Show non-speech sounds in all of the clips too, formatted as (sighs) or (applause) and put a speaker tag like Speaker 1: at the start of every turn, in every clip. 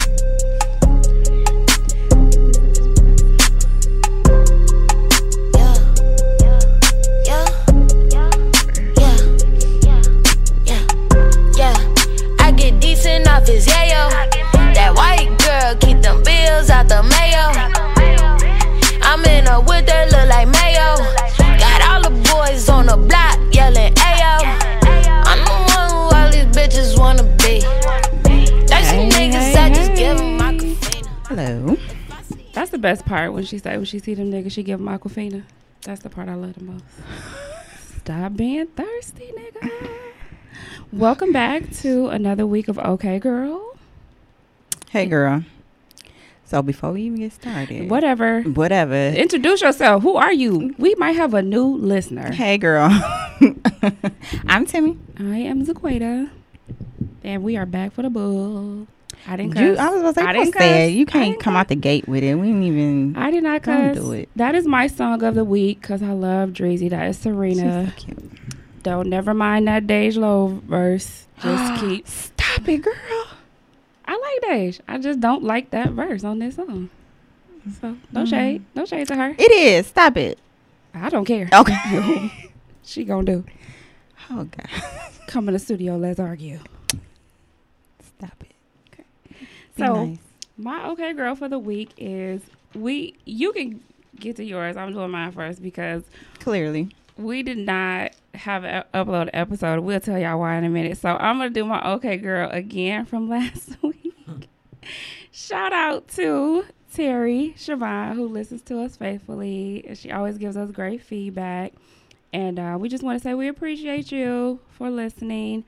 Speaker 1: I
Speaker 2: when she say when she see them niggas, she give them Aquafina. That's the part I love the most. (laughs) Stop being thirsty, nigga. Welcome back to another week of OK Girl.
Speaker 3: Hey, girl. So before we even get started,
Speaker 2: Whatever.
Speaker 3: whatever.
Speaker 2: Introduce yourself. Who are you? We might have a new listener.
Speaker 3: Hey, girl. (laughs) I'm Timmy.
Speaker 2: I am Zaquita, and we are back for the bull. I didn't
Speaker 3: You. I was about to say,
Speaker 2: I didn't.
Speaker 3: You can't
Speaker 2: didn't
Speaker 3: come
Speaker 2: cuss.
Speaker 3: out the gate with it. We didn't even.
Speaker 2: I did not cuss.
Speaker 3: do it.
Speaker 2: That is my song of the week because I love Dreezy. That is
Speaker 3: She's
Speaker 2: Serena.
Speaker 3: so cute.
Speaker 2: Don't never mind that Dej Loaf verse. Just (gasps) keep.
Speaker 3: Stop it, girl.
Speaker 2: I like Dej. I just don't like that verse on this song. So no
Speaker 3: Mm.
Speaker 2: shade. No shade to her.
Speaker 3: It is. Stop it.
Speaker 2: I don't care.
Speaker 3: Okay. (laughs)
Speaker 2: She gonna do.
Speaker 3: oh God.
Speaker 2: Come in the studio. Let's argue.
Speaker 3: Stop it. Be
Speaker 2: So
Speaker 3: nice.
Speaker 2: my okay girl for the week is we. You can get to yours. I'm doing mine first because
Speaker 3: clearly.
Speaker 2: we did not have an upload episode. We'll tell y'all why in a minute. So I'm gonna do my okay girl again from (laughs) last week. Shout out to Terry Siobhan who listens to us faithfully. She always gives us great feedback, and uh, we just want to say we appreciate you for listening.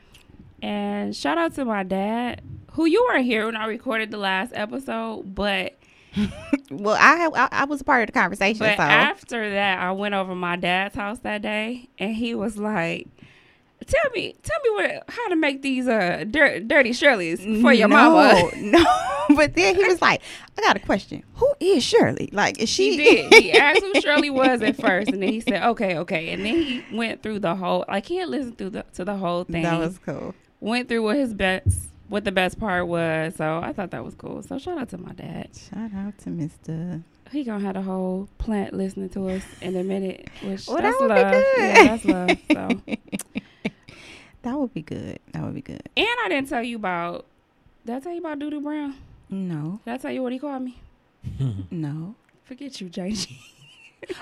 Speaker 2: And shout out to my dad, who you weren't here when I recorded the last episode, but (laughs)
Speaker 3: Well, I, I I was a part of the conversation.
Speaker 2: But
Speaker 3: so
Speaker 2: after that, I went over my dad's house that day, and he was like, "Tell me, tell me what how to make these uh dir- dirty Shirleys for your
Speaker 3: no,
Speaker 2: mama." (laughs)
Speaker 3: No, but then he was like, "I got a question. Who is Shirley? Like, is she?"
Speaker 2: He did. He asked who Shirley was at first, and then he said, "Okay, okay," and then he went through the whole like he had listened through the to the whole thing.
Speaker 3: That was cool.
Speaker 2: Went through what his best what the best part was. So I thought that was cool. So shout out to my dad.
Speaker 3: Shout out to Mister.
Speaker 2: He gonna have a whole plant listening to us in a minute, which
Speaker 3: Well,
Speaker 2: that's
Speaker 3: that would
Speaker 2: love.
Speaker 3: be good.
Speaker 2: Yeah, that's love. So. (laughs)
Speaker 3: That would be good. That would be good.
Speaker 2: And I didn't tell you about. Did I tell you about Doodoo Brown?
Speaker 3: No,
Speaker 2: Did I tell you what he called me? (laughs)
Speaker 3: no.
Speaker 2: Forget you, JG.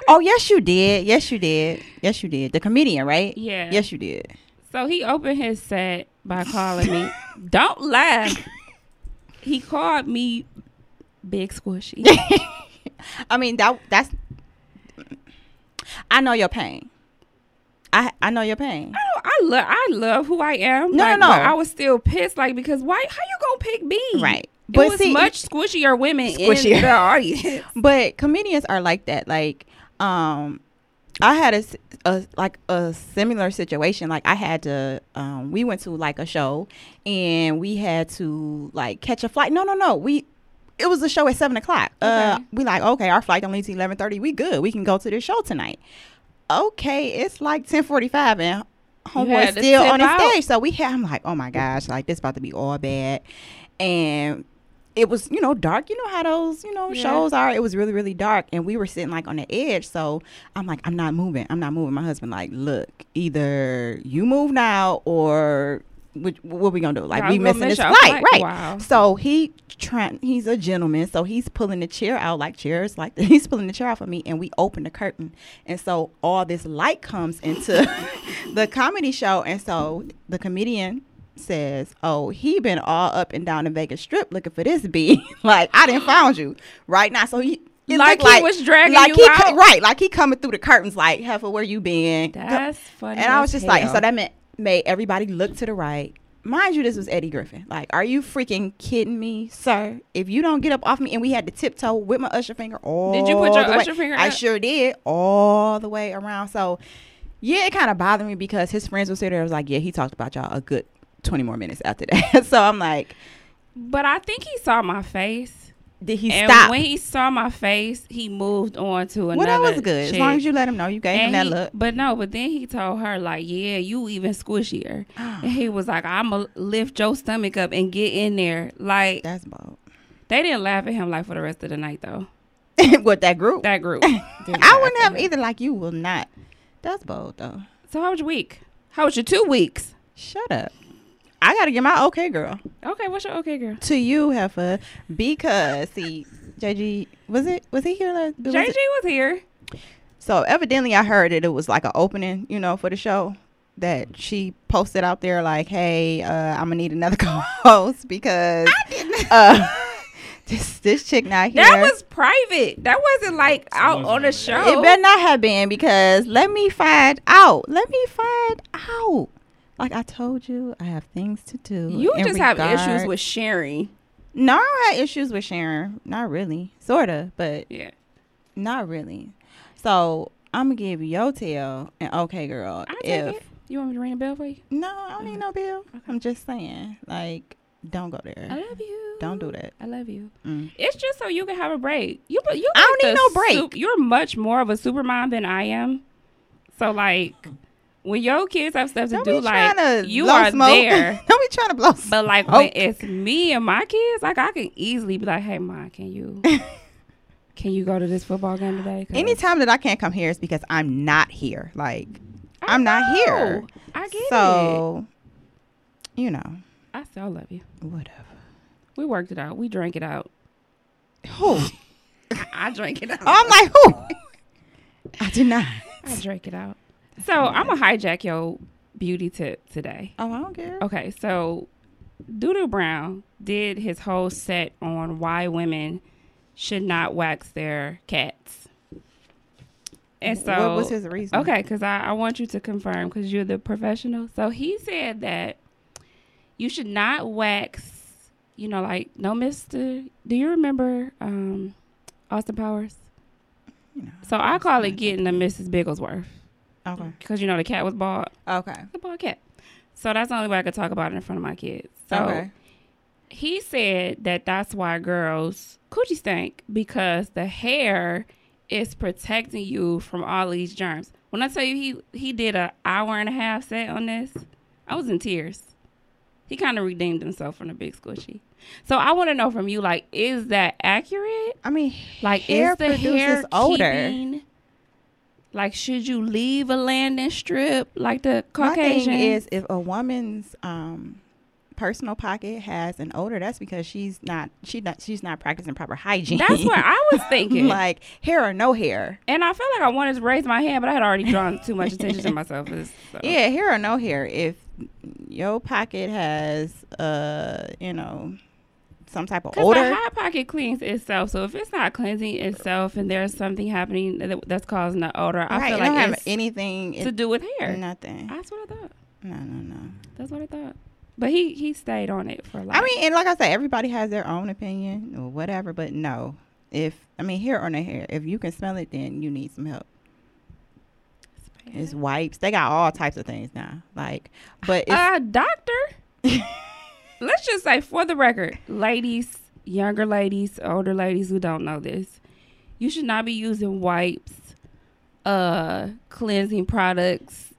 Speaker 3: Oh yes, you did. Yes, you did. Yes, you did. The comedian, right?
Speaker 2: Yeah.
Speaker 3: Yes, you did.
Speaker 2: So he opened his set by calling me. Don't laugh. He called me Big Squishy. (laughs)
Speaker 3: I mean that that's. I know your pain. I I know your pain.
Speaker 2: I, I love I love who I am.
Speaker 3: No,
Speaker 2: like,
Speaker 3: no, no.
Speaker 2: I was still pissed, like because why? How you gonna pick me?
Speaker 3: Right.
Speaker 2: It
Speaker 3: But
Speaker 2: was
Speaker 3: see-
Speaker 2: much squishier women
Speaker 3: Squishier.
Speaker 2: in the audience. (laughs)
Speaker 3: But comedians are like that. Like, um, I had a, a- like a similar situation. Like, I had to. Um, we went to like a show, and we had to like catch a flight. No, no, no. We. It was a show at seven o'clock. Uh,
Speaker 2: Okay.
Speaker 3: we like okay, our flight only to eleven thirty. We good. We can go to the show tonight. Okay, it's like ten forty five, and homeboy still on the
Speaker 2: out.
Speaker 3: stage. So we had. I'm like, oh my gosh, like this about to be all bad, and it was you know dark. You know how those you know
Speaker 2: Yeah.
Speaker 3: shows are? It was really really dark and we were sitting like on the edge. So i'm like i'm not moving. I'm not moving. My husband like look either you move now or what, what we gonna do? Like
Speaker 2: Y'all
Speaker 3: we missing
Speaker 2: miss
Speaker 3: this flight.
Speaker 2: flight.
Speaker 3: right.
Speaker 2: Wow.
Speaker 3: so he trying he's a gentleman so he's pulling the chair out like chairs like (laughs) he's pulling the chair out for me and we open the curtain. And so all this light comes into (laughs) the comedy show and so the comedian says oh he been all up and down the vegas strip looking for this b (laughs) like i didn't found you right now so he it
Speaker 2: Like
Speaker 3: looked
Speaker 2: he was dragging
Speaker 3: like
Speaker 2: you
Speaker 3: he co-
Speaker 2: out?
Speaker 3: right like he coming through the curtains like heifer where you been
Speaker 2: That's funny.
Speaker 3: and I was
Speaker 2: as
Speaker 3: just like, so that meant made everybody look to the right. Mind you, this was Eddie Griffin. Like, are you freaking kidding me, sir? If you don't get up off me, and we had to tiptoe with my usher finger all.
Speaker 2: Did you put your
Speaker 3: the way-
Speaker 2: usher finger
Speaker 3: I
Speaker 2: up?
Speaker 3: sure did, all the way around. So, yeah, it kind of bothered me because his friends were sitting there. I was like, yeah, he talked about y'all a good twenty more minutes after that. (laughs) so I'm like,
Speaker 2: But I think he saw my face.
Speaker 3: did he
Speaker 2: and
Speaker 3: stop?
Speaker 2: when he saw my face, he moved on to another.
Speaker 3: well, that was good. As long as you let him know, you gave him that
Speaker 2: he-
Speaker 3: look.
Speaker 2: But no, but then he told her like, "Yeah, you even squishier." (gasps) and he was like, "I'ma lift your stomach up and get in there." Like
Speaker 3: That's bold.
Speaker 2: They didn't laugh at him like for the rest of the night though. (laughs)
Speaker 3: with that group.
Speaker 2: That group. (laughs)
Speaker 3: I wouldn't have either. Like you will not. That's bold though.
Speaker 2: So how was your week? How was your two weeks?
Speaker 3: Shut up. I gotta get my okay girl
Speaker 2: Okay, what's your okay girl?
Speaker 3: to you, Heffa, because see, JG was it was he here last? was
Speaker 2: JG
Speaker 3: it-
Speaker 2: was here.
Speaker 3: So evidently, I heard that it was like an opening, you know, for the show that she posted out there like, "Hey, uh, I'm gonna need another (laughs) co-host because uh, (laughs) this this chick not here."
Speaker 2: That was private. That wasn't like out on the show.
Speaker 3: It better not have been because let me find out. Let me find out. Like I told you, I have things to do.
Speaker 2: you just have issues with sharing.
Speaker 3: No, I had issues with Sharon. Not really, sorta, but
Speaker 2: Yeah.
Speaker 3: not really. So I'm gonna give your tail an okay, girl.
Speaker 2: I take
Speaker 3: if
Speaker 2: it. You want me to ring a bell for you?
Speaker 3: no, I don't need no bill. I'm just saying, like, don't go there.
Speaker 2: I love you.
Speaker 3: Don't do that.
Speaker 2: I love you.
Speaker 3: Mm.
Speaker 2: It's just so you can have a break. You, you.
Speaker 3: I don't need no break.
Speaker 2: sup- you're much more of a super mom than I am. So like, when your kids have stuff to
Speaker 3: Don't
Speaker 2: do, like
Speaker 3: to
Speaker 2: you are
Speaker 3: smoke.
Speaker 2: there. (laughs)
Speaker 3: don't be trying to blow. Smoke.
Speaker 2: But like when it's me and my kids, like I can easily be like, "Hey, mom, can you (laughs) can you go to this football game today?"
Speaker 3: anytime that I can't come here is because I'm not here. Like,
Speaker 2: I
Speaker 3: I'm not here.
Speaker 2: I get it.
Speaker 3: so, you know,
Speaker 2: I still love you.
Speaker 3: whatever.
Speaker 2: We worked it out. We drank it out.
Speaker 3: Who? (laughs)
Speaker 2: I, I drank it oh, out.
Speaker 3: I'm like, who? I did not.
Speaker 2: I drank it out. So I'm gonna hijack your beauty tip today.
Speaker 3: Oh, I don't care.
Speaker 2: Okay, so Doodoo Brown did his whole set on why women should not wax their cats. And so,
Speaker 3: what was his reason?
Speaker 2: okay, because I, I want you to confirm because you're the professional. So he said that you should not wax, you know, like no Mister. Do you remember um, Austin Powers?
Speaker 3: You know,
Speaker 2: So I call it getting a Mrs. Bigglesworth
Speaker 3: Okay.
Speaker 2: because you know the cat was bald.
Speaker 3: Okay.
Speaker 2: The bald cat. So that's the only way I could talk about it in front of my kids. So
Speaker 3: okay.
Speaker 2: he said that that's why girls coochie stink because the hair is protecting you from all these germs. When I tell you he he did a hour and a half set on this, I was in tears. He kind of redeemed himself from the big squishy. So I want to know from you, like, is that accurate?
Speaker 3: I mean,
Speaker 2: Like,
Speaker 3: hair
Speaker 2: is the
Speaker 3: produces
Speaker 2: hair
Speaker 3: odor.
Speaker 2: keeping- Like, should you leave a landing strip like the Caucasian?
Speaker 3: My thing is, if a woman's um, personal pocket has an odor, that's because she's not she not she's not practicing proper hygiene.
Speaker 2: That's what I was (laughs) thinking.
Speaker 3: like hair or no hair.
Speaker 2: and I felt like I wanted to raise my hand, but I had already drawn too much attention to myself. So. (laughs)
Speaker 3: Yeah, hair or no hair. If your pocket has uh, you know, some type of odor.
Speaker 2: the hot pocket cleans itself. So if it's not cleansing itself and there's something happening that, that's causing the odor, I feel like
Speaker 3: have
Speaker 2: it's
Speaker 3: anything
Speaker 2: to
Speaker 3: it,
Speaker 2: do with hair.
Speaker 3: nothing.
Speaker 2: That's what I thought.
Speaker 3: No, no, no.
Speaker 2: That's what I thought. But he he stayed on it for like.
Speaker 3: I mean, and like I said, everybody has their own opinion or whatever, but no. If I mean hair or no hair, if you can smell it, then you need some help. It's wipes. They got all types of things now. Like, but it's,
Speaker 2: uh, doctor. (laughs) Let's just say, for the record, ladies, younger ladies, older ladies who don't know this, you should not be using wipes, uh, cleansing products.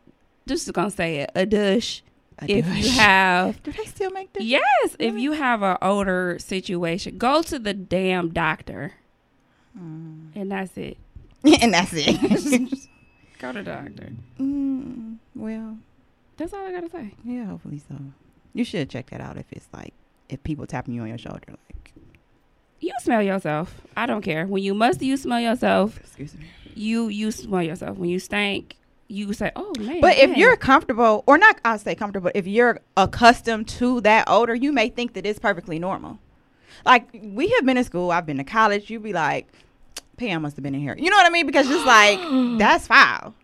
Speaker 2: Just gonna say it, a douche.
Speaker 3: a
Speaker 2: if
Speaker 3: douche.
Speaker 2: you have,
Speaker 3: do they still make this?
Speaker 2: yes, if you have an odor situation, go to the damn doctor,
Speaker 3: Mm.
Speaker 2: and that's it. (laughs)
Speaker 3: and that's it. (laughs)
Speaker 2: Go to the doctor.
Speaker 3: mm, well,
Speaker 2: That's all I gotta say.
Speaker 3: yeah, hopefully so. You should check that out if it's like if people tapping you on your shoulder, like.
Speaker 2: You smell yourself. I don't care. When you must, you smell yourself.
Speaker 3: Excuse me.
Speaker 2: you you smell yourself when you stink you say oh man
Speaker 3: But if you're comfortable, or not, I'll say comfortable. If you're accustomed to that odor, you may think that it's perfectly normal. Like we have been in school, I've been to college. You'd be like, Pam must have been in here. You know what I mean? Because just like (gasps) that's foul.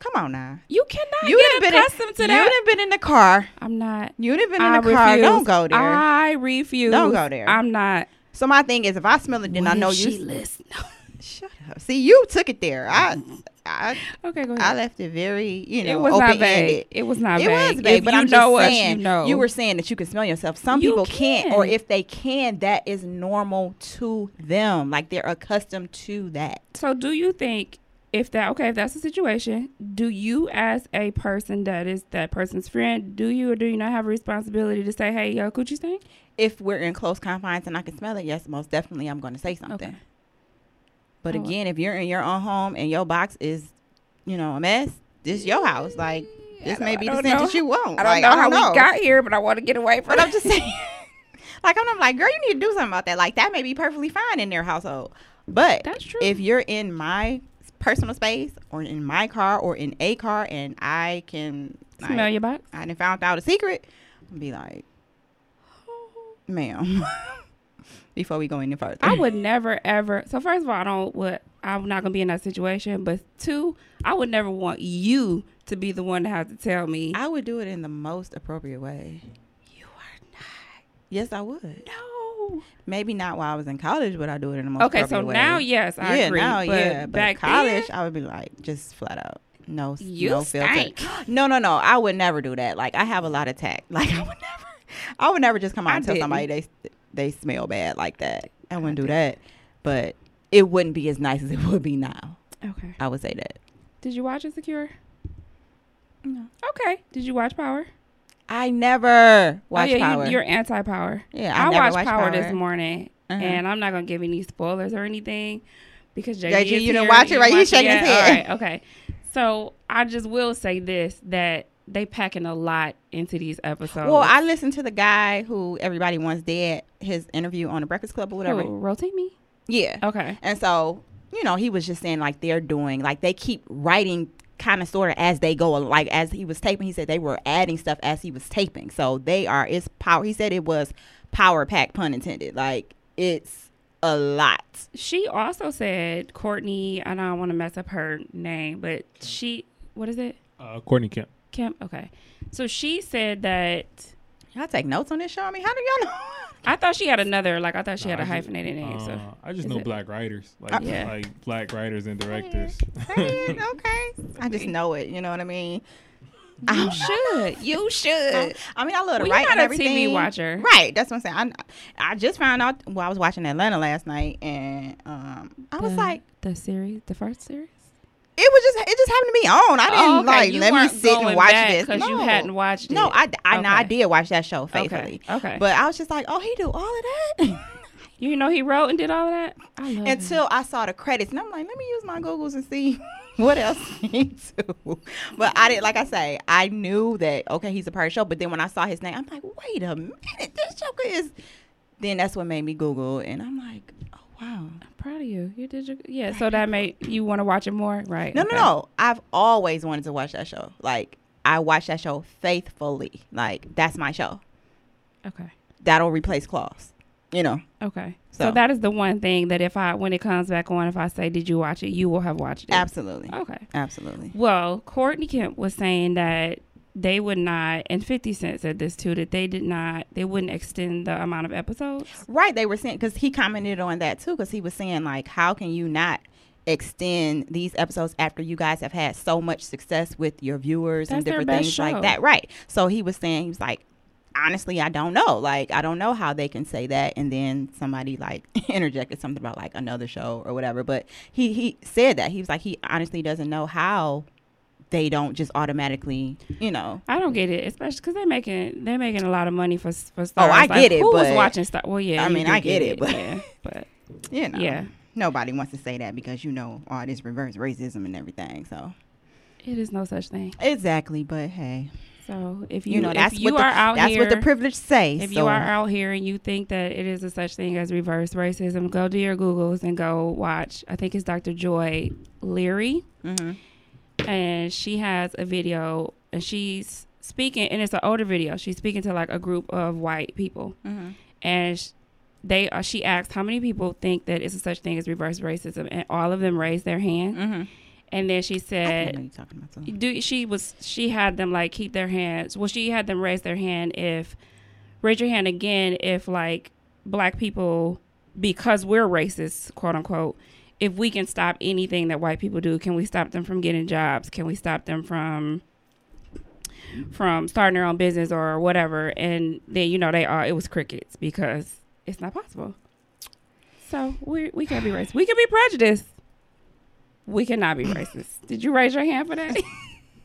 Speaker 3: Come on now.
Speaker 2: you cannot
Speaker 3: You
Speaker 2: get
Speaker 3: done been in,
Speaker 2: accustomed to
Speaker 3: you
Speaker 2: that
Speaker 3: done been in the car.
Speaker 2: i'm not
Speaker 3: You done been in
Speaker 2: I
Speaker 3: the car.
Speaker 2: refuse.
Speaker 3: Don't go there.
Speaker 2: i refuse
Speaker 3: Don't go there.
Speaker 2: i'm not
Speaker 3: so my thing is, if I smell it, then I know you.
Speaker 2: she listen? (laughs) (laughs)
Speaker 3: Shut up. See, you took it there. I, I,
Speaker 2: okay go
Speaker 3: I left it very, you know,
Speaker 2: it was not vague it was not
Speaker 3: It
Speaker 2: vague
Speaker 3: was vague,
Speaker 2: if
Speaker 3: but
Speaker 2: you
Speaker 3: I'm
Speaker 2: know
Speaker 3: just
Speaker 2: us
Speaker 3: saying.
Speaker 2: you know
Speaker 3: You were saying that you can smell yourself. Some
Speaker 2: You
Speaker 3: people can't, or if they can, that is normal to them. Like they're accustomed to that.
Speaker 2: so do you think if that okay, if that's the situation, do you as a person that is that person's friend, do you or do you not have a responsibility to say, "Hey, yo, coochie stink"?
Speaker 3: If we're in close confines and I can smell it, yes, most definitely I'm going to say something.
Speaker 2: Okay.
Speaker 3: But
Speaker 2: Oh.
Speaker 3: again, if you're in your own home and your box is, you know, a mess, this is your house. Like this may be the scent that you want.
Speaker 2: I don't
Speaker 3: like,
Speaker 2: know
Speaker 3: I
Speaker 2: how
Speaker 3: don't know.
Speaker 2: we got here, but I want to get away from
Speaker 3: But I'm just saying. (laughs) like I'm, I'm like, girl, you need to do something about that. Like that may be perfectly fine in their household. But
Speaker 2: That's true.
Speaker 3: if you're in my personal space or in my car or in a car and I can
Speaker 2: smell
Speaker 3: like,
Speaker 2: your box.
Speaker 3: I done found out a secret, I'll be like, ma'am. (laughs) Before we go any further.
Speaker 2: I would never ever. So first of all, I don't. What I'm not gonna be in that situation. But two, I would never want you to be the one to have to tell me.
Speaker 3: I would do it in the most appropriate way.
Speaker 2: you are not.
Speaker 3: Yes, I would.
Speaker 2: not.
Speaker 3: Maybe not while I was in college, but I do it in the most
Speaker 2: Okay, so
Speaker 3: way.
Speaker 2: now yes, I
Speaker 3: yeah,
Speaker 2: agree.
Speaker 3: now
Speaker 2: but
Speaker 3: yeah, but
Speaker 2: back
Speaker 3: college,
Speaker 2: then,
Speaker 3: I would be like just flat out no,
Speaker 2: You
Speaker 3: no filter. (gasps) No, no, no. I would never do that. Like I have a lot of tact. (laughs) Like I would never, I would never just come out
Speaker 2: I
Speaker 3: and tell
Speaker 2: didn't.
Speaker 3: somebody they they smell bad like that. I wouldn't do that. But it wouldn't be as nice as it (laughs) would be now.
Speaker 2: okay.
Speaker 3: I would say that.
Speaker 2: Did you watch Insecure?
Speaker 3: No.
Speaker 2: Okay. Did you watch Power?
Speaker 3: I never watch
Speaker 2: oh, yeah,
Speaker 3: Power.
Speaker 2: You, you're anti-Power.
Speaker 3: yeah, I,
Speaker 2: I,
Speaker 3: never
Speaker 2: watched
Speaker 3: watched
Speaker 2: Power, this morning,
Speaker 3: Uh-huh.
Speaker 2: and I'm not gonna give any spoilers or anything because JG,
Speaker 3: JG, you didn't watch it, right? He's shaking his head.
Speaker 2: All right, okay. So I just will say this that they packing a lot into these episodes.
Speaker 3: Well, I listened to the guy who everybody wants dead. His interview on the Breakfast Club or whatever.
Speaker 2: Who, rotate me.
Speaker 3: Yeah.
Speaker 2: Okay.
Speaker 3: And so, you know, he was just saying like they're doing like they keep writing kind of sort of as they go like as he was taping he said they were adding stuff as he was taping so they are it's power he said it was power pack pun intended like it's a lot
Speaker 2: She also said Courtney. I don't want to mess up her name, but she. What is it?
Speaker 4: Uh, Courtney Kemp.
Speaker 2: kemp Okay. So she said that.
Speaker 3: Y'all take notes on this show i mean how do y'all know
Speaker 2: I thought she had another. Like I thought she
Speaker 4: Nah,
Speaker 2: had a
Speaker 4: I just-
Speaker 2: hyphenated name. so
Speaker 4: Uh, I just
Speaker 2: is
Speaker 4: know
Speaker 2: it-
Speaker 4: black writers, like
Speaker 2: Yeah.
Speaker 4: like black writers and directors.
Speaker 3: Hey, (laughs) okay i just know it you know what i mean
Speaker 2: you should. You (laughs) should.
Speaker 3: I mean, I love to
Speaker 2: Well,
Speaker 3: write
Speaker 2: you're
Speaker 3: and
Speaker 2: not a. TV watcher.
Speaker 3: right? That's what I'm saying. I, I just found out. Well, I was watching Atlanta last night, and um, I was
Speaker 2: The-
Speaker 3: like,
Speaker 2: the series, the first series.
Speaker 3: It was just, it just happened to be on. I didn't
Speaker 2: Oh, okay.
Speaker 3: like
Speaker 2: You
Speaker 3: let me sit and watch this
Speaker 2: 'cause you
Speaker 3: No.
Speaker 2: hadn't watched
Speaker 3: No,
Speaker 2: it.
Speaker 3: I, I, no, I did watch that show faithfully.
Speaker 2: Okay. okay.
Speaker 3: But I was just like, oh, he do all of that. (laughs)
Speaker 2: you know he wrote and did all of that. I love him.
Speaker 3: Until I saw the credits, and I'm like, let me use my Googles and see (laughs) what else (laughs) he do. But I didn't, like I say, I knew that okay, he's a part of the show. But then when I saw his name, I'm like, wait a minute, this Joker is. Then that's what made me Google, and I'm like, oh wow.
Speaker 2: Proud of you. You did your yeah. So that made you want to watch it more, right?
Speaker 3: No,
Speaker 2: Okay.
Speaker 3: no, no. I've always wanted to watch that show. Like I watch that show faithfully. Like that's my show.
Speaker 2: Okay.
Speaker 3: That'll replace Claws. You know.
Speaker 2: Okay. So.
Speaker 3: So.
Speaker 2: that is the one thing that if I when it comes back on, if I say, "Did you watch it?" You will have watched it.
Speaker 3: Absolutely.
Speaker 2: Okay.
Speaker 3: Absolutely.
Speaker 2: Well, Courtney Kemp was saying that they would not, and Fifty Cent said this too, that they did not, they wouldn't extend the amount of episodes.
Speaker 3: Right. They were saying because he commented on that too because he was saying like, how can you not extend these episodes after you guys have had so much success with your viewers and
Speaker 2: That's their
Speaker 3: different things like that? Right. So he was saying he was like. Honestly, I don't know. Like, I don't know how they can say that, and then somebody like (laughs) interjected something about like another show or whatever. But he he said that he was like he honestly doesn't know how they don't just automatically, you know.
Speaker 2: I don't get it, especially because they're making they're making a lot of money for for stars.
Speaker 3: Oh, I get it,
Speaker 2: Who was watching Star? Well, yeah,
Speaker 3: I mean, I get it, but-
Speaker 2: yeah, (laughs) but
Speaker 3: You know.
Speaker 2: yeah,
Speaker 3: Nobody wants to say that because you know all this reverse racism and everything. So
Speaker 2: it is no such thing.
Speaker 3: exactly, but hey,
Speaker 2: So if you,
Speaker 3: you, know
Speaker 2: if
Speaker 3: that's
Speaker 2: you
Speaker 3: what the,
Speaker 2: are out here
Speaker 3: that's
Speaker 2: here,
Speaker 3: what the privilege say.
Speaker 2: if
Speaker 3: so.
Speaker 2: you are out here and you think that it is a such thing as reverse racism, go to your Googles and go watch. I think it's Dr. Joy Leary.
Speaker 3: Mhm.
Speaker 2: And she has a video and she's speaking and it's an older video. She's speaking to like a group of white people.
Speaker 3: Mhm.
Speaker 2: and sh- they uh, she asked how many people think that it's a such thing as reverse racism and all of them raised their hand.
Speaker 3: Mhm.
Speaker 2: and then she said
Speaker 3: you're talking about
Speaker 2: do she was she had them like keep their hands well she had them raise their hand if raise your hand again if like black people because we're racist quote unquote if we can stop anything that white people do can we stop them from getting jobs can we stop them from from starting their own business or whatever and then you know they are it was crickets because it's not possible so we we can't be racist we can be prejudiced We cannot be racist. Did you raise your hand for that?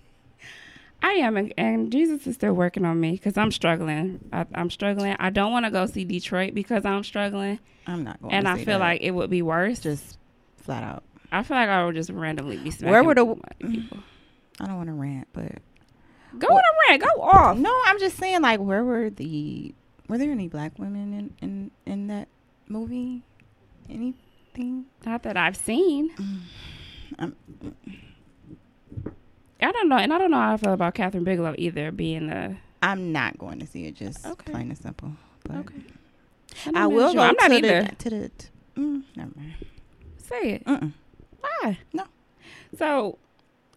Speaker 2: (laughs) I am, and, and Jesus is still working on me because I'm struggling. I, I'm struggling. I don't want to go see Detroit because I'm struggling,
Speaker 3: I'm not going.
Speaker 2: and I feel
Speaker 3: that.
Speaker 2: like it would be worse.
Speaker 3: just flat out.
Speaker 2: I feel like I would just randomly be smacking
Speaker 3: Where were the-
Speaker 2: people.
Speaker 3: I don't want to rant, but
Speaker 2: Go on a rant. Go off.
Speaker 3: no, I'm just saying like where were the were there any black women in in in that movie? Anything?
Speaker 2: Not that I've seen.
Speaker 3: Um,
Speaker 2: I don't know, and I don't know how I feel about Kathryn Bigelow either, being the.
Speaker 3: I'm not going to see it. Just
Speaker 2: Okay.
Speaker 3: plain and simple. But
Speaker 2: Okay.
Speaker 3: I
Speaker 2: don't
Speaker 3: will go
Speaker 2: I'm not
Speaker 3: to
Speaker 2: either.
Speaker 3: the to the. t- Mm, never mind.
Speaker 2: Say it.
Speaker 3: Mm-mm.
Speaker 2: Why?
Speaker 3: No.
Speaker 2: So,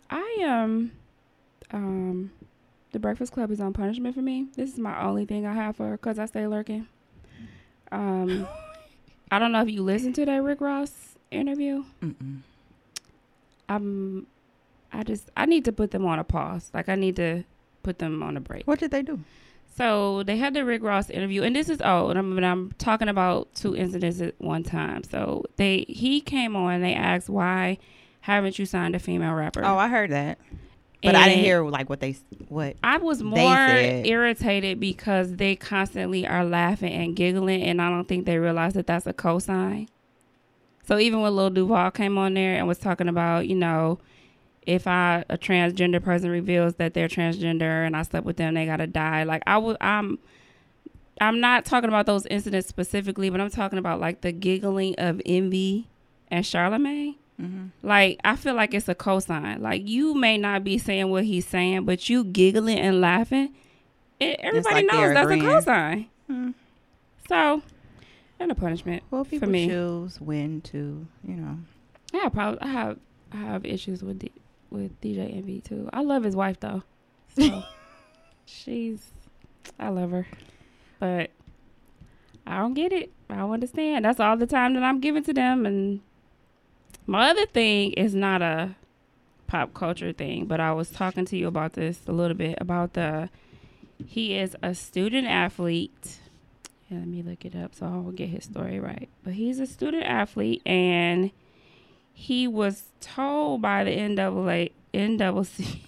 Speaker 2: I um, um, the Breakfast Club is on punishment for me. This is my only thing I have for because I stay lurking. Um, (laughs) I don't know if you listened to that Rick Ross interview.
Speaker 3: Mm-mm.
Speaker 2: Um, I just I need to put them on a pause. Like I need to put them on a break.
Speaker 3: What did they do?
Speaker 2: So they had the Rick Ross interview, and this is old. And I'm, and I'm talking about two incidents at one time. So they he came on. and They asked why haven't you signed a female rapper?
Speaker 3: Oh, I heard that, but I didn't hear like what they what.
Speaker 2: I was more irritated because they constantly are laughing and giggling, and I don't think they realize that that's a cosign. So even when Lil Duval came on there and was talking about, you know, if I a transgender person reveals that they're transgender and I slept with them, they gotta die. Like I was, I'm, I'm not talking about those incidents specifically, but I'm talking about like the giggling of Envy and Charlemagne.
Speaker 3: Mm-hmm.
Speaker 2: Like I feel like it's a cosign. Like you may not be saying what he's saying, but you giggling and laughing, it, everybody
Speaker 3: like
Speaker 2: knows that's
Speaker 3: agreeing.
Speaker 2: a cosign.
Speaker 3: Hmm.
Speaker 2: So, and a punishment.
Speaker 3: Well, people
Speaker 2: me.
Speaker 3: choose when to, you know.
Speaker 2: I have probably I have I have issues with D, with DJ Envy too. I love his wife though. So (laughs) she's I love her, but I don't get it. I don't understand. That's all the time that I'm giving to them. And my other thing is not a pop culture thing, but I was talking to you about this a little bit about the. He is a student athlete. Yeah, let me look it up so I will get his story right. But he's a student athlete, and he was told by the NAA, NCAA,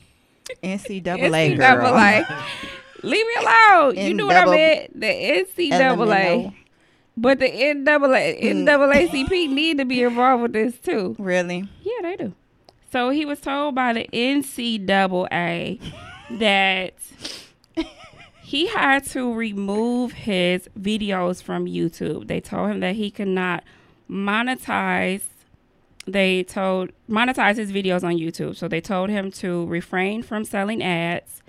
Speaker 3: NCAA girl.
Speaker 2: NCAA, leave me alone. You knew what I
Speaker 3: N-double-
Speaker 2: meant. The NCAA. But the NAA,
Speaker 3: Mm.
Speaker 2: NAACP need to be involved with this too.
Speaker 3: Really?
Speaker 2: Yeah, they do. So he was told by the NCAA that he had to remove his videos from YouTube. They told him that he could not monetize. They told monetize his videos on YouTube. So they told him to refrain from selling ads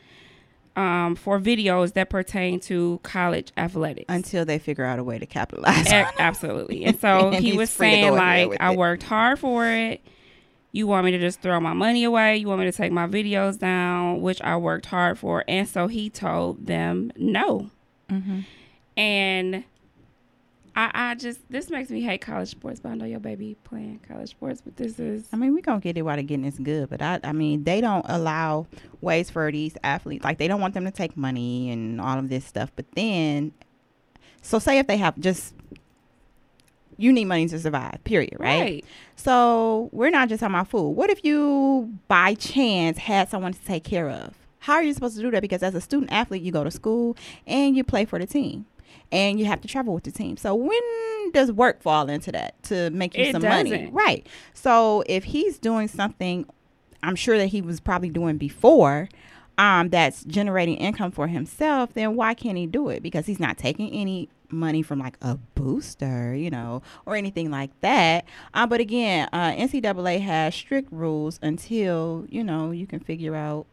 Speaker 2: um, for videos that pertain to college athletics.
Speaker 3: Until they figure out a way to capitalize.
Speaker 2: A- absolutely. And so (laughs)
Speaker 3: And
Speaker 2: he was
Speaker 3: free to go
Speaker 2: saying like I
Speaker 3: it.
Speaker 2: worked hard for it. You want me to just throw my money away? You want me to take my videos down, which I worked hard for? And so he told them no.
Speaker 3: Mhm.
Speaker 2: And I, I just this makes me hate college sports. But I know your baby playing college sports, but this is
Speaker 3: I mean, we gonna get it while they're getting this good, but I, I mean, they don't allow ways for these athletes. Like they don't want them to take money and all of this stuff. But then, so say if they have just, you need money to survive. Period. Right.
Speaker 2: right.
Speaker 3: So we're not just talking about food. What if you, by chance, had someone to take care of? How are you supposed to do that? Because as a student athlete, you go to school and you play for the team, and you have to travel with the team. So when does work fall into that to make you
Speaker 2: It
Speaker 3: some money?
Speaker 2: doesn't.
Speaker 3: Right. So if he's doing something, I'm sure that he was probably doing before. Um, that's generating income for himself, then why can't he do it? Because he's not taking any money from like a booster, you know, or anything like that. Uh, but again, uh, NCAA has strict rules until you know you can figure out,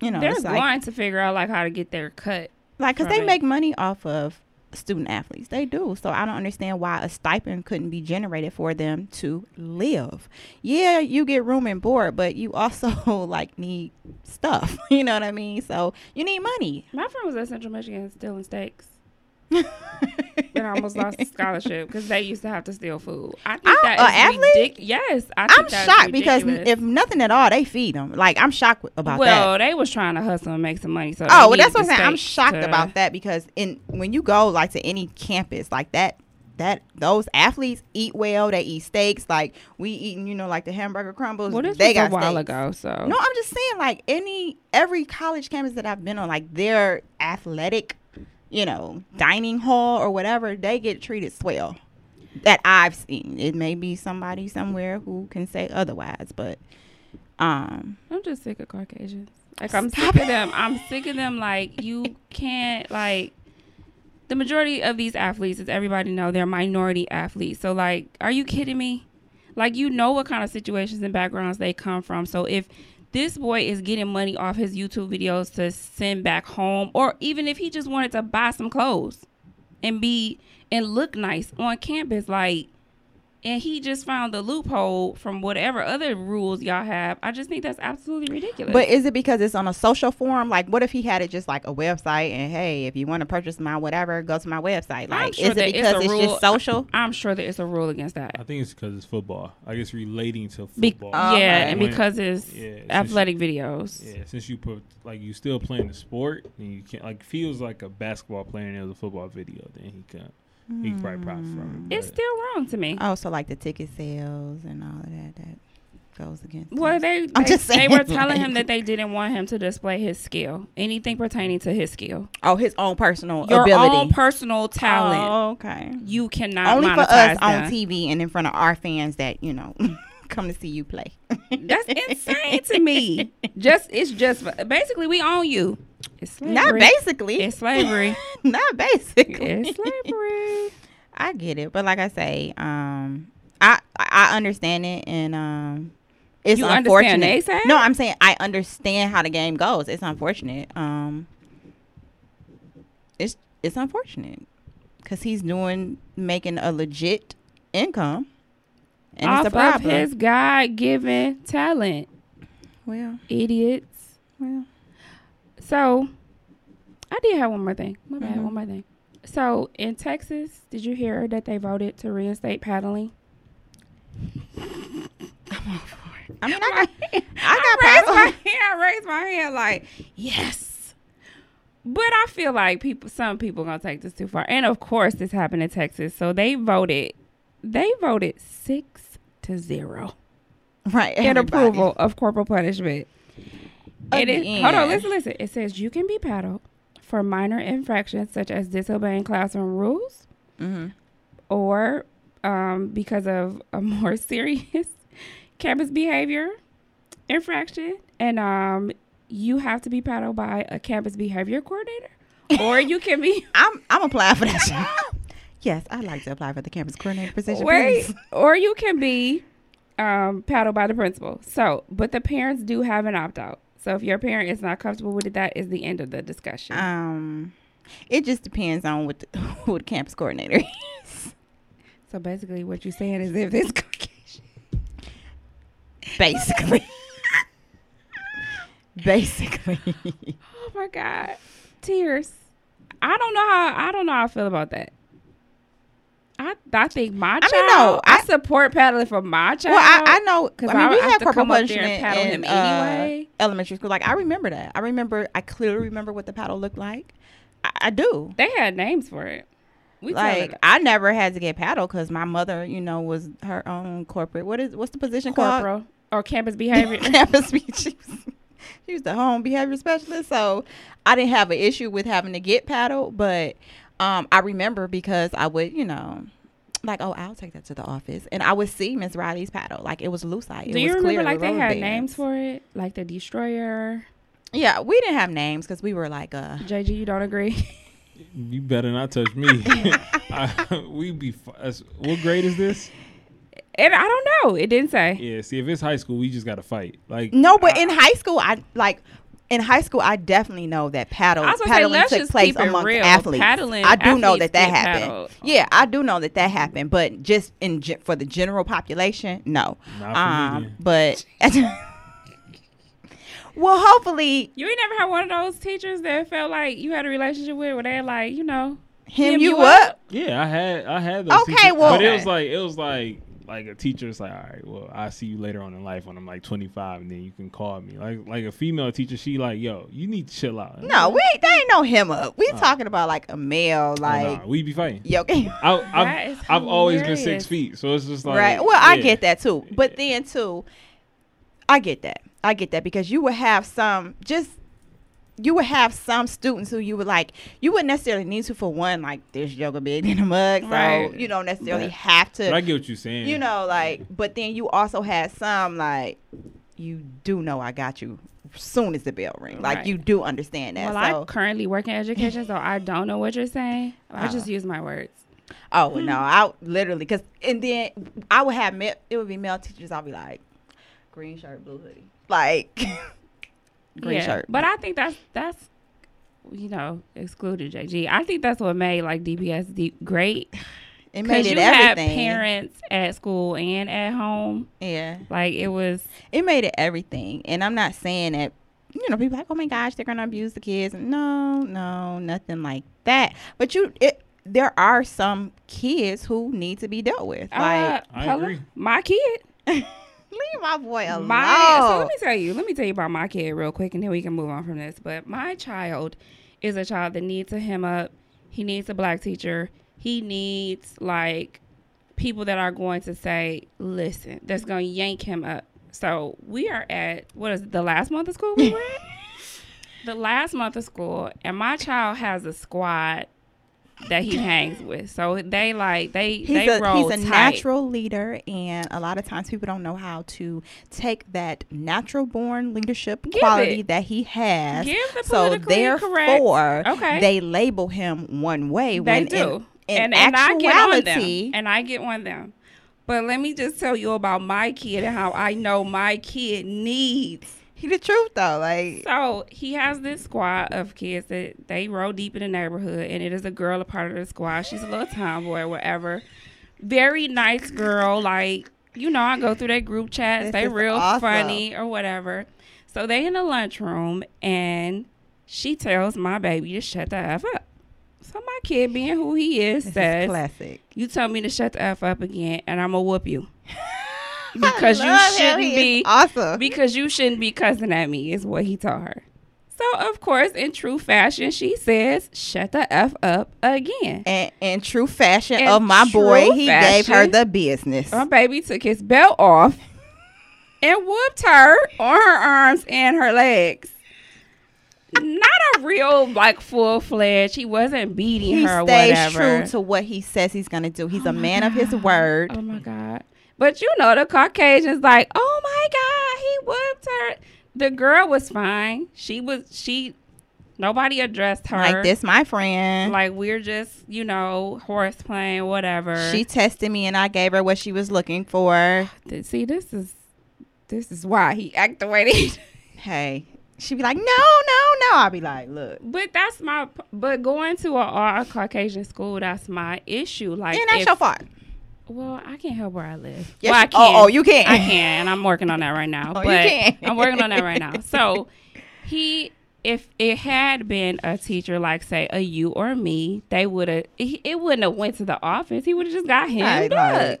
Speaker 3: you know,
Speaker 2: They're
Speaker 3: it's like
Speaker 2: going to figure out like how to get their cut.
Speaker 3: like because they
Speaker 2: Right.
Speaker 3: make money off of student athletes. They do. So I don't understand why a stipend couldn't be generated for them to live. Yeah, you get room and board, but you also (laughs) like need stuff. (laughs) You know what I mean? So you need money.
Speaker 2: My friend was at Central Michigan stealing steaks. And I almost lost a (laughs) scholarship because they used to have to steal food. I think
Speaker 3: Oh,
Speaker 2: that
Speaker 3: a
Speaker 2: is
Speaker 3: athlete?
Speaker 2: ridic- Yes, I think
Speaker 3: I'm
Speaker 2: that's
Speaker 3: shocked because if nothing at all, they feed them. Like I'm shocked about that.
Speaker 2: well, they was trying to hustle and make some money. So
Speaker 3: Oh, well, that's what I'm saying. I'm shocked
Speaker 2: to-
Speaker 3: about that because in when you go like to any campus like that, that those athletes eat well. They eat steaks. Like we eating, you know, like the hamburger crumbles.
Speaker 2: Well, this
Speaker 3: they
Speaker 2: was
Speaker 3: got
Speaker 2: a while
Speaker 3: steaks.
Speaker 2: ago, so
Speaker 3: No, I'm just saying, like any every college campus that I've been on, like their athletic, you know, dining hall or whatever, they get treated swell. That I've seen. It may be somebody somewhere who can say otherwise, but um,
Speaker 2: I'm just sick of Caucasians. Like I'm sick
Speaker 3: it.
Speaker 2: of them. I'm sick of them. Like you can't like. The majority of these athletes, as everybody know, they're minority athletes. So like, are you kidding me? Like you know what kind of situations and backgrounds they come from. So if this boy is getting money off his YouTube videos to send back home, or even if he just wanted to buy some clothes and be and look nice on campus, like and he just found the loophole from whatever other rules y'all have. I just think that's absolutely ridiculous.
Speaker 3: but is it because it's on a social forum? Like, what if he had it just like a website and hey, if you want to purchase my whatever, go to my website. Like,
Speaker 2: sure
Speaker 3: is it
Speaker 2: it's
Speaker 3: because
Speaker 2: a
Speaker 3: it's,
Speaker 2: rule-
Speaker 3: just social?
Speaker 2: I'm sure there is a rule against that.
Speaker 4: I think it's because it's football. I guess relating to
Speaker 2: Be-
Speaker 4: football.
Speaker 3: Oh,
Speaker 2: yeah,
Speaker 3: okay.
Speaker 2: and
Speaker 4: When-
Speaker 2: because it's
Speaker 4: yeah, since-
Speaker 2: athletic videos.
Speaker 4: Yeah, since you put like you still playing the sport, and you can't like feels like a basketball player and it was a football video, then he can he can probably profit from it.
Speaker 2: It's still wrong to me.
Speaker 3: Oh, so like the ticket sales and all of that that goes against.
Speaker 2: Well,
Speaker 3: it.
Speaker 2: they
Speaker 3: I'm
Speaker 2: they,
Speaker 3: just
Speaker 2: they were
Speaker 3: saying,
Speaker 2: telling him that they didn't want him to display his skill, anything pertaining to his skill,
Speaker 3: oh, his own personal
Speaker 2: your
Speaker 3: ability.
Speaker 2: own personal talent.
Speaker 3: Oh, okay.
Speaker 2: You cannot
Speaker 3: Only for
Speaker 2: monetize
Speaker 3: us on. TV and in front of our fans that you know (laughs) come to see you play.
Speaker 2: That's insane to me. (laughs) Just it's just basically we own you. It's slavery. (laughs)
Speaker 3: Not basically.
Speaker 2: It's slavery.
Speaker 3: Not basically.
Speaker 2: it's slavery.
Speaker 3: I get it, but like I say, um, I I understand it, and um, it's
Speaker 2: You
Speaker 3: unfortunate. No, I'm saying I understand how the game goes. It's unfortunate. Um, it's it's unfortunate because he's doing making a legit income, and
Speaker 2: Off
Speaker 3: it's a
Speaker 2: of his God given talent.
Speaker 3: well,
Speaker 2: Idiots.
Speaker 3: well,
Speaker 2: So I did have one more thing. My bad,
Speaker 3: Mhm.
Speaker 2: one more thing. So in Texas, did you hear that they voted to reinstate paddling? I'm all for it.
Speaker 3: I mean, I got, I
Speaker 2: I
Speaker 3: got
Speaker 2: raised
Speaker 3: paddle.
Speaker 2: my (laughs) hand. I raised my hand like, yes. But I feel like people, some people gonna take this too far. And of course, this happened in Texas. So they voted, they voted six to zero
Speaker 3: right
Speaker 2: in
Speaker 3: everybody.
Speaker 2: approval of corporal punishment. It is, hold on, listen, listen. It says you can be paddled for minor infractions such as disobeying classroom rules
Speaker 3: Mhm.
Speaker 2: or um, because of a more (laughs) serious campus behavior infraction. And um, you have to be paddled by a campus behavior coordinator. Or you can be (laughs)
Speaker 3: I'm I'm applying for that. (laughs) yes, I'd like to apply for the campus coordinator position.
Speaker 2: Wait,
Speaker 3: please.
Speaker 2: or you can be um, paddled by the principal. So, but the parents do have an opt out. So if your parent is not comfortable with it, that is the end of the discussion.
Speaker 3: Um, it just depends on what the, (laughs) who the campus coordinator is.
Speaker 2: so basically, what you're saying is if it's (laughs) Caucasian,
Speaker 3: Basically, (laughs) basically.
Speaker 2: oh my god, tears. I don't know how I don't know how I feel about that. I I think my
Speaker 3: I
Speaker 2: child.
Speaker 3: mean, no,
Speaker 2: I,
Speaker 3: I-
Speaker 2: support paddling for my child.
Speaker 3: well, I, I know
Speaker 2: 'Cause
Speaker 3: I mean,
Speaker 2: I
Speaker 3: we had corporal
Speaker 2: come up there
Speaker 3: punishment
Speaker 2: and paddle
Speaker 3: in
Speaker 2: him
Speaker 3: uh,
Speaker 2: anyway.
Speaker 3: elementary school. Like I remember that. I remember. I clearly remember what the paddle looked like. I, I do.
Speaker 2: They had names for it. We
Speaker 3: like I never had to get paddled because my mother, you know, was her own corporate. What is what's the position called?
Speaker 2: corporal or campus behavior. (laughs)
Speaker 3: campus be- she was, she was the home behavior specialist so i didn't have an issue with having to get paddled but um i remember because i would you know like oh i'll take that to the office and i would see miss riley's paddle like it was lucite it
Speaker 2: Do you
Speaker 3: was
Speaker 2: remember like they had
Speaker 3: bands.
Speaker 2: names for it, like the destroyer?
Speaker 3: yeah we didn't have names because we were like uh
Speaker 2: JG, you don't agree? (laughs)
Speaker 4: You better not touch me. (laughs) (laughs) I, we be. What grade is this?
Speaker 2: and I don't know. It didn't say.
Speaker 4: Yeah. See, if it's high school, we just gotta fight. Like
Speaker 3: no but
Speaker 4: I-
Speaker 3: in high school i like in high school, I definitely know that paddle
Speaker 2: I say,
Speaker 3: paddling took place
Speaker 2: keep it
Speaker 3: amongst
Speaker 2: real.
Speaker 3: athletes.
Speaker 2: Paddling
Speaker 3: I do know that that happened.
Speaker 2: paddled.
Speaker 3: Yeah, I do know that that happened, but just in ge- for the general population, no.
Speaker 4: Not
Speaker 3: Um, but (laughs) well, hopefully
Speaker 2: You ain't never had one of those teachers that felt like you had a relationship with, where they're like, you know,
Speaker 3: him
Speaker 2: Him
Speaker 3: you,
Speaker 2: you
Speaker 3: up.
Speaker 2: up?
Speaker 4: Yeah, I had I had those.
Speaker 3: Okay,
Speaker 4: teachers,
Speaker 3: well-
Speaker 4: but it was like it was like like a teacher's like, all right, well, I see you later on in life when I'm like 25, and then you can call me. Like like a female teacher, she like, yo, you need to chill out.
Speaker 3: No, we ain't, that ain't no him up. We
Speaker 4: Oh.
Speaker 3: talking about like a male,
Speaker 4: Oh,
Speaker 3: like
Speaker 4: nah, we be fighting.
Speaker 3: yo. (laughs)
Speaker 4: I,
Speaker 2: That
Speaker 4: I've, I've always been six feet, so it's just like
Speaker 3: right. Well, I get that too. But then too, I get that. I get that because you would have some just you would have some students who you would like you wouldn't necessarily need to for one like this yoga big in the mug so
Speaker 2: Right.
Speaker 3: you don't necessarily
Speaker 2: But-
Speaker 3: have
Speaker 4: But I get what you're saying.
Speaker 3: you know like but then you also had some like you do know I got you soon as the bell ring like
Speaker 2: Right.
Speaker 3: you do understand that
Speaker 2: Well, I
Speaker 3: so
Speaker 2: currently work in education, so I don't know what you're saying. I
Speaker 3: Oh.
Speaker 2: just use my words.
Speaker 3: oh well, hmm. no I literally because and then I would have male, it would be male teachers I'll be like green shirt blue hoodie like (laughs) green
Speaker 2: yeah,
Speaker 3: shirt
Speaker 2: but I think that's that's you know excluded JG. I think that's what made like DPS de- great (sighs)
Speaker 3: it made it
Speaker 2: you had
Speaker 3: everything
Speaker 2: parents at school and at home.
Speaker 3: yeah
Speaker 2: Like it was
Speaker 3: it made it everything. And I'm not saying that, you know, people like, oh my gosh, they're gonna abuse the kids. No, no, nothing like that. But you, it, there are some kids who need to be dealt with.
Speaker 2: uh,
Speaker 3: Like,
Speaker 4: I
Speaker 2: hello?
Speaker 4: agree.
Speaker 2: My kid, (laughs)
Speaker 3: leave my boy alone.
Speaker 2: my so let me tell you, let me tell you about my kid real quick, and then we can move on from this. But my child is a child that needs a him up. He needs a black teacher. He needs like people that are going to say, listen, that's going to yank him up. So we are at what is it, the last month of school we were at? (laughs) the last month of school, and my child has a squad that he hangs with. So they like they
Speaker 3: He's
Speaker 2: they
Speaker 3: a,
Speaker 2: roll
Speaker 3: he's a
Speaker 2: tight.
Speaker 3: natural leader, and a lot of times people don't know how to take that natural born leadership
Speaker 2: Give
Speaker 3: quality
Speaker 2: it.
Speaker 3: that he has.
Speaker 2: Give the
Speaker 3: so therefore,
Speaker 2: correct. Okay.
Speaker 3: they label him one way.
Speaker 2: They
Speaker 3: when
Speaker 2: do.
Speaker 3: In, in
Speaker 2: and, and I get on them. And I get on them. But let me just tell you about my kid and how I know my kid needs.
Speaker 3: He the truth though. Like
Speaker 2: So he has this squad of kids that they roll deep in the neighborhood, and it is a girl a part of the squad. She's a little tomboy whatever. Very nice girl. Like, you know, I go through their group chats.
Speaker 3: This
Speaker 2: they real
Speaker 3: awesome.
Speaker 2: funny or whatever. So they in the lunchroom, and she tells my baby to shut the F up. So my kid, being who he is,
Speaker 3: this
Speaker 2: says,
Speaker 3: is classic.
Speaker 2: you tell me to shut the f up again, and I'm gonna whoop you (laughs) because you shouldn't be
Speaker 3: awesome.
Speaker 2: because you shouldn't be cussing at me. Is what he told her. So of course, in true fashion, she says, "Shut the f up again."
Speaker 3: And in true fashion
Speaker 2: In
Speaker 3: of my boy, he gave her the business.
Speaker 2: My baby took his belt off and whooped her on her arms and her legs. Not a real like full fledged. He wasn't beating
Speaker 3: he
Speaker 2: her. or
Speaker 3: stays true to what he says he's gonna do. He's
Speaker 2: Oh
Speaker 3: a man of his word.
Speaker 2: Oh my god! But you know the Caucasians like, oh my god, he whooped her. The girl was fine. She was she. Nobody addressed her
Speaker 3: Like this, my friend.
Speaker 2: Like we're just you know horse playing whatever.
Speaker 3: she tested me, and I gave her what she was looking for. (sighs)
Speaker 2: See this is this is why he act the way he. (laughs)
Speaker 3: Hey, she'd be like, no, no, no. I'd be like, look,
Speaker 2: But that's my. But going to a all Caucasian school, that's my issue. Like,
Speaker 3: and that's
Speaker 2: if-
Speaker 3: your fault.
Speaker 2: Well, I can't help where I live.
Speaker 3: Yes,
Speaker 2: well, I can.
Speaker 3: oh, oh, you can.
Speaker 2: I can, and I'm working on that right now. (laughs)
Speaker 3: Oh, you
Speaker 2: but
Speaker 3: can.
Speaker 2: I'm working on that right now. So (laughs) he, if it had been a teacher like say a you or me, they would have. It wouldn't have went to the office. He would have just got him
Speaker 3: Right,
Speaker 2: up.
Speaker 3: like,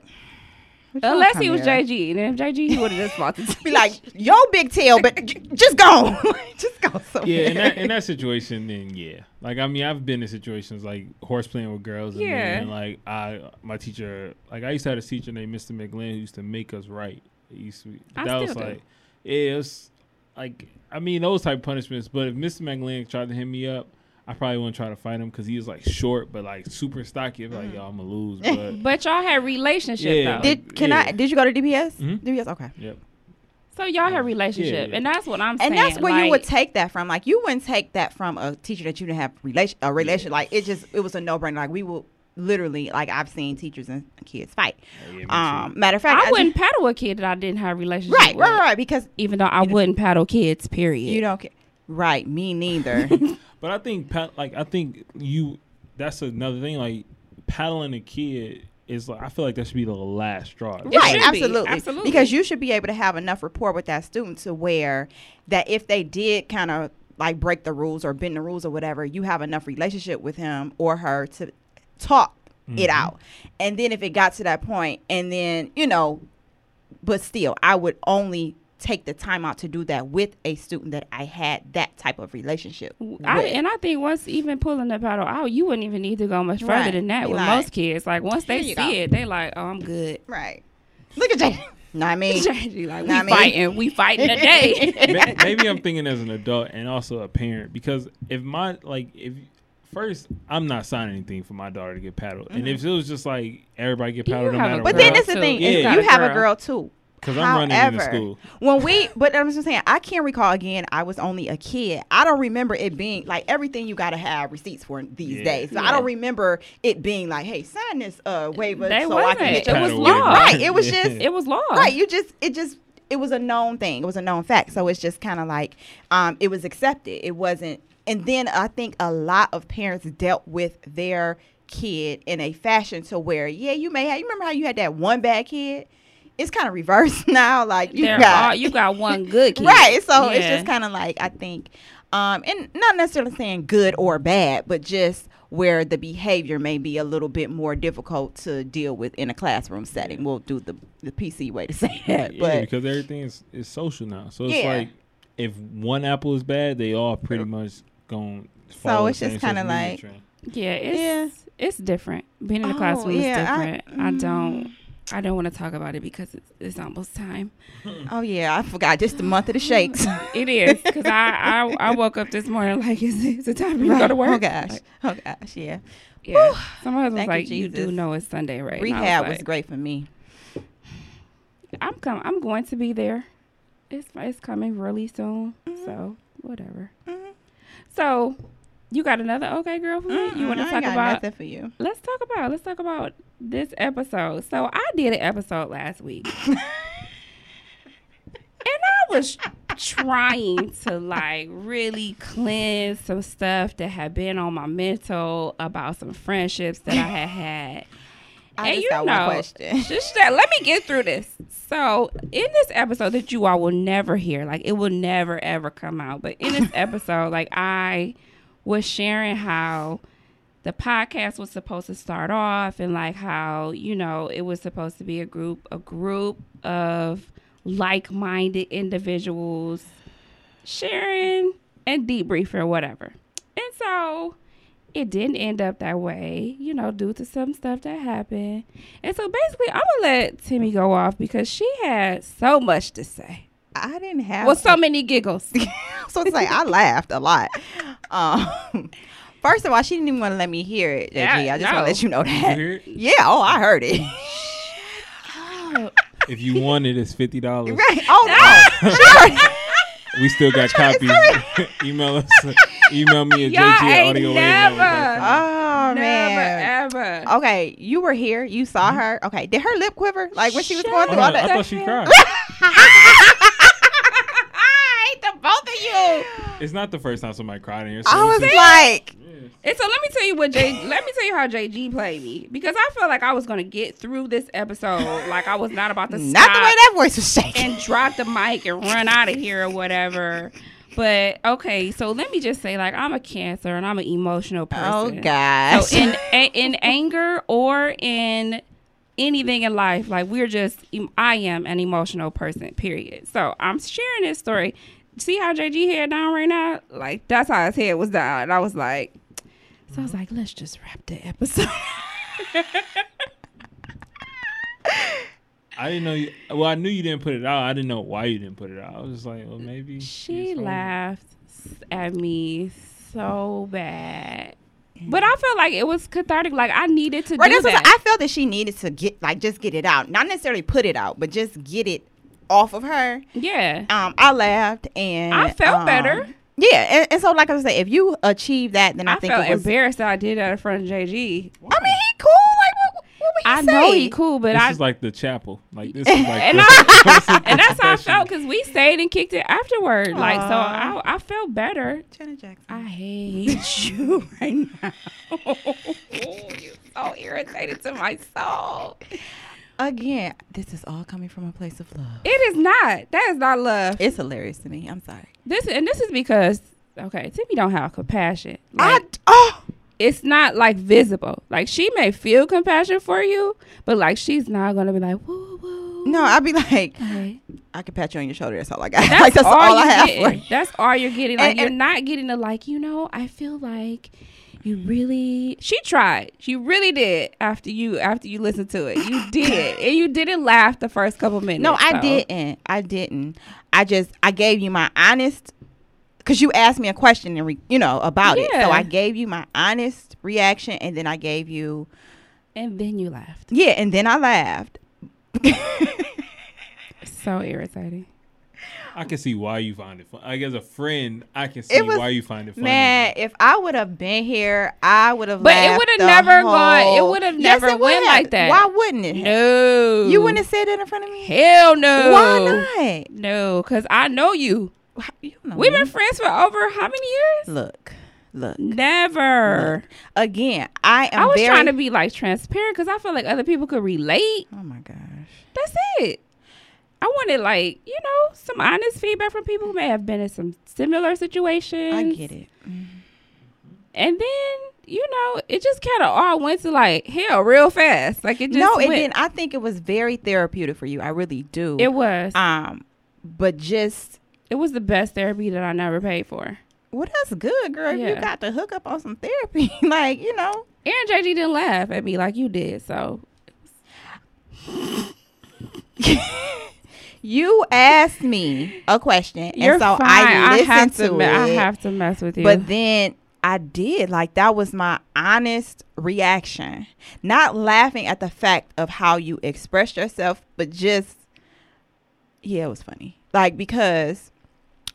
Speaker 3: what y'all
Speaker 2: Unless he was
Speaker 3: here?
Speaker 2: JG, and if JG, he would have just fought the (laughs)
Speaker 3: Be like, yo, big tail, but j- just go, (laughs) just go somewhere.
Speaker 4: Yeah, in that in that situation, then yeah. Like I mean, I've been in situations like horse playing with girls, and
Speaker 2: Yeah.
Speaker 4: then like I, my teacher, like I used to have a teacher named Mr. McGlynn who used to make us right. He used to,
Speaker 2: I
Speaker 4: that was
Speaker 2: do.
Speaker 4: like, yeah, it was like I mean those type of punishments. But if Mr. McGlynn tried to hit me up, I probably wouldn't try to fight him because he was like short but like super stocky. I'd be like, yo, I'm gonna lose. (laughs) But
Speaker 2: But y'all had relationship
Speaker 4: Yeah.
Speaker 2: though.
Speaker 3: Did can
Speaker 4: Yeah.
Speaker 3: I? Did you go to DPS?
Speaker 4: Mhm.
Speaker 3: DPS, okay.
Speaker 4: yep.
Speaker 2: so y'all had relationship,
Speaker 4: yeah.
Speaker 2: and that's what I'm saying.
Speaker 3: And that's where you would take that from. Like you wouldn't take that from a teacher that you didn't have relation a relation. Like it just it was a no brainer. Like we will literally like I've seen teachers and kids fight.
Speaker 4: Yeah.
Speaker 3: Um, matter of fact,
Speaker 2: I wouldn't paddle a kid that I didn't have a relationship
Speaker 3: Right,
Speaker 2: with.
Speaker 3: right, right. Because
Speaker 2: Even though I wouldn't paddle kids, period.
Speaker 3: you don't care. Right, me neither. (laughs) (laughs)
Speaker 4: But I think pat like I think you that's another thing like paddling a kid is like I feel like that should be the last straw.
Speaker 2: It
Speaker 3: right,
Speaker 2: should be,
Speaker 3: absolutely.
Speaker 2: absolutely.
Speaker 3: Because you should be able to have enough rapport with that student to where that if they did kind of like break the rules or bend the rules or whatever, you have enough relationship with him or her to talk it
Speaker 4: Mhm.
Speaker 3: out. And then if it got to that point, and then you know, but still, I would only take the time out to do that with a student that I had that type of relationship.
Speaker 2: I,
Speaker 3: with.
Speaker 2: and I think once even pulling the paddle out, you wouldn't even need to go much further
Speaker 3: Right.
Speaker 2: than that
Speaker 3: Be
Speaker 2: with
Speaker 3: like,
Speaker 2: most kids. Like once they see
Speaker 3: go."
Speaker 2: it, they like, oh, I'm good.
Speaker 3: right. Look at Jay. No, I mean,
Speaker 2: Strategy, like we
Speaker 3: Nah, I mean-
Speaker 2: fighting, we fighting today. (laughs)
Speaker 4: May- maybe I'm thinking as an adult and also a parent because if my like if first I'm not signing anything for my daughter to get paddled, and mm-hmm. if it was just like everybody get
Speaker 2: You
Speaker 4: paddled no
Speaker 2: have a
Speaker 4: matter
Speaker 3: but then
Speaker 2: girl,
Speaker 3: that's the thing.
Speaker 4: Yeah. You
Speaker 3: you
Speaker 2: got a
Speaker 3: have a
Speaker 2: girl.
Speaker 3: girl too.
Speaker 4: Because I'm running into
Speaker 3: However,
Speaker 4: school.
Speaker 3: when we but i'm just saying i can't recall again i was only a kid i don't remember it being like everything you gotta have receipts for these
Speaker 4: Yeah.
Speaker 3: days so
Speaker 2: Yeah.
Speaker 3: i don't remember it being like hey sign this uh waiver
Speaker 2: They
Speaker 3: so i
Speaker 2: wasn't.
Speaker 3: can
Speaker 2: It
Speaker 3: get your
Speaker 2: was
Speaker 4: Paddle
Speaker 2: law.
Speaker 3: right it was
Speaker 4: Yeah.
Speaker 3: just (laughs)
Speaker 2: it was law.
Speaker 3: right you just it just it was a known thing it was a known fact so it's just kind of like um it was accepted it wasn't and then i think a lot of parents dealt with their kid in a fashion to where yeah you may have you remember how you had that one bad kid it's kind of reversed (laughs) now like you
Speaker 2: They're
Speaker 3: got
Speaker 2: all, you got one good (laughs) kid.
Speaker 3: right so it's just kind of like i think um and not necessarily saying good or bad but just where the behavior may be a little bit more difficult to deal with in a classroom setting we'll do the the pc way to (laughs) say that
Speaker 4: Yeah,
Speaker 3: but
Speaker 4: because everything is, is social now. So it's
Speaker 3: Yeah.
Speaker 4: like if one apple is bad, they all pretty much going.
Speaker 3: So it's just kinda like-
Speaker 2: Yeah, it's
Speaker 3: Yeah.
Speaker 2: it's different. Being in the
Speaker 3: Oh,
Speaker 2: classroom
Speaker 3: yeah,
Speaker 2: is different. I,
Speaker 3: mm.
Speaker 2: don't I don't want to talk about it because it's, it's almost time. (laughs)
Speaker 3: oh yeah i forgot just the month of the shakes (laughs)
Speaker 2: It is because I, I I woke up this morning like is it, is it time to go to work?
Speaker 3: oh gosh
Speaker 2: Like,
Speaker 3: oh gosh yeah
Speaker 2: yeah. Somebody was
Speaker 3: Thank you,
Speaker 2: like, you, do know it's Sunday, right?
Speaker 3: Rehab was
Speaker 2: like,
Speaker 3: great for me
Speaker 2: I'm com- I'm going to be there. It's it's coming really soon.
Speaker 3: Mm-hmm.
Speaker 2: So whatever.
Speaker 3: Mhm.
Speaker 2: So you got another okay girl for me? You
Speaker 3: Mm-mm,
Speaker 2: want
Speaker 3: I
Speaker 2: to talk
Speaker 3: got
Speaker 2: about?
Speaker 3: nothing for you
Speaker 2: Let's talk about let's talk about this episode. So I did an episode last week. (laughs) and I was trying to like really cleanse some stuff that had been on my mental about some friendships that I had had.
Speaker 3: I
Speaker 2: And
Speaker 3: just
Speaker 2: you know,
Speaker 3: one question (laughs)
Speaker 2: Just that, let me get through this. So, in this episode that you all will never hear, like it will never ever come out, but in this (laughs) episode, like I was sharing how the podcast was supposed to start off and like how, you know, it was supposed to be a group a group of like-minded individuals sharing and debriefing or whatever. And so it didn't end up that way, you know, due to some stuff that happened. And so basically, I'm gonna let Timmy go off because she had so much to say.
Speaker 3: I didn't have
Speaker 2: Well, so many giggles. (laughs)
Speaker 3: so it's like I laughed a lot. Um, first of all, she didn't even want to let me hear it. JG.
Speaker 2: Yeah,
Speaker 3: I just want to let you know that.
Speaker 4: hear it?
Speaker 3: Yeah, oh, I heard it. (laughs)
Speaker 4: If you want it, it's fifty dollars.
Speaker 3: right? Oh no, (laughs) sure.
Speaker 4: We still got copies. email us. Email me at
Speaker 2: Y'all
Speaker 4: jg at
Speaker 2: ain't
Speaker 4: audio
Speaker 2: never-
Speaker 3: Oh
Speaker 2: Never
Speaker 3: man.
Speaker 2: ever.
Speaker 3: Okay, you were here. You saw her. Okay, did her lip quiver like when she was
Speaker 2: Shut
Speaker 3: going
Speaker 4: Oh,
Speaker 3: through
Speaker 4: no,
Speaker 3: all
Speaker 4: I
Speaker 3: that?
Speaker 4: thought she cried.
Speaker 2: I hate the both of you.
Speaker 4: It's not the first time somebody cried in here. So
Speaker 3: I was
Speaker 4: it's just-
Speaker 3: like,
Speaker 2: And so let me tell you what J. let me tell you how JG played me because I felt like I was gonna get through this episode like I was not about to (laughs)
Speaker 3: not
Speaker 2: stop
Speaker 3: the way that voice was shaking.
Speaker 2: and drop the mic and run out of here or whatever. But okay, so let me just say, like, I'm a Cancer and I'm an emotional oh, person.
Speaker 3: Oh gosh.
Speaker 2: So in a- in anger or in anything in life, like we're just I am an emotional person. Period. So I'm sharing this story. See how JG head down right now? Like that's how his head was down. And I was like, so I was like, let's just wrap the episode. (laughs)
Speaker 4: I didn't know. You, well, I knew you didn't put it out. I didn't know why you didn't put it out. I was just like, well, maybe
Speaker 2: She laughed at me so bad. But I felt like it was cathartic. Like I needed to
Speaker 3: Right,
Speaker 2: do
Speaker 3: that's what
Speaker 2: that.
Speaker 3: I felt that she needed to get like just get it out, not necessarily put it out, but just get it off of her.
Speaker 2: yeah.
Speaker 3: Um, I laughed and
Speaker 2: I felt
Speaker 3: um,
Speaker 2: better.
Speaker 3: Yeah, and, and so like I was saying, if you achieve that, then I,
Speaker 2: I,
Speaker 3: think
Speaker 2: felt
Speaker 3: it was.
Speaker 2: embarrassed that I did that in front of JG.
Speaker 3: I mean, he cool. Like what? What would he
Speaker 2: I
Speaker 3: say?
Speaker 2: know he cool, but
Speaker 4: This
Speaker 2: I
Speaker 4: is like the chapel. Like this (laughs) is like
Speaker 2: and
Speaker 4: the-
Speaker 2: I (laughs) (laughs) and that's how I felt because we stayed and kicked it afterward. Like so, I I felt better.
Speaker 3: Janet Jackson.
Speaker 2: I hate you right now. Oh, you're so irritated to my soul.
Speaker 3: Again, this is all coming from a place of love.
Speaker 2: It is not. That is not love.
Speaker 3: It's hilarious to me. I'm sorry.
Speaker 2: This and this is because okay, Timmy don't have compassion.
Speaker 3: I oh
Speaker 2: it's not like visible. Like she may feel compassion for you, but like she's not gonna be like, woo woo.
Speaker 3: No, I'd be like,
Speaker 2: Okay.
Speaker 3: I can pat you on your shoulder. That's all I got. (laughs)
Speaker 2: That's,
Speaker 3: like that's all,
Speaker 2: all,
Speaker 3: I have
Speaker 2: getting.
Speaker 3: for you.
Speaker 2: That's all you're getting. Like
Speaker 3: And-
Speaker 2: you're not getting the like, you know, I feel like you mm-hmm. really she tried. She really did after you after you listened to it. You did. and you didn't laugh the first couple minutes.
Speaker 3: No, I
Speaker 2: so.
Speaker 3: didn't. I didn't. I just I gave you my honest because you asked me a question and re, you know about it. So I gave you my honest reaction, and then I gave you
Speaker 2: And then you laughed.
Speaker 3: yeah, and then I laughed. (laughs)
Speaker 2: So irritating.
Speaker 4: I can see why you find it fun. Like as a friend, I can see
Speaker 3: was-
Speaker 4: why you find it funny.
Speaker 3: Man, if I would have been here, I would have.
Speaker 2: But it would've
Speaker 3: the
Speaker 2: never gone- it would've
Speaker 3: Yes,
Speaker 2: never
Speaker 3: it would
Speaker 2: went like that.
Speaker 3: Why wouldn't it? have?
Speaker 2: No.
Speaker 3: You wouldn't have said that in front of me.
Speaker 2: Hell no.
Speaker 3: Why not?
Speaker 2: No, because I know you.
Speaker 3: You know
Speaker 2: We've
Speaker 3: me.
Speaker 2: been friends for over how many years?
Speaker 3: Look, look,
Speaker 2: Never.
Speaker 3: look. Again, I am
Speaker 2: I was
Speaker 3: very.
Speaker 2: trying to be like transparent because I feel like other people could relate.
Speaker 3: oh my gosh.
Speaker 2: That's it. I wanted like you know some honest feedback from people who may have been in some similar situations.
Speaker 3: I get it.
Speaker 2: And then you know it just kind of all went to like hell real fast. Like it just
Speaker 3: no,
Speaker 2: went.
Speaker 3: didn't. I think it was very therapeutic for you. I really do.
Speaker 2: It was.
Speaker 3: um, but just
Speaker 2: it was the best therapy that I never paid for.
Speaker 3: well, that's good, girl. If You got to hook up on some therapy, (laughs) like you know.
Speaker 2: Aaron JG didn't laugh at me like you did, so (laughs)
Speaker 3: You asked me a question,
Speaker 2: you're
Speaker 3: and so
Speaker 2: fine.
Speaker 3: I listened
Speaker 2: have to,
Speaker 3: to,
Speaker 2: me-
Speaker 3: it.
Speaker 2: I have to mess with you.
Speaker 3: But then I did. Like that was my honest reaction. Not laughing at the fact of how you expressed yourself, but just yeah, it was funny. Like because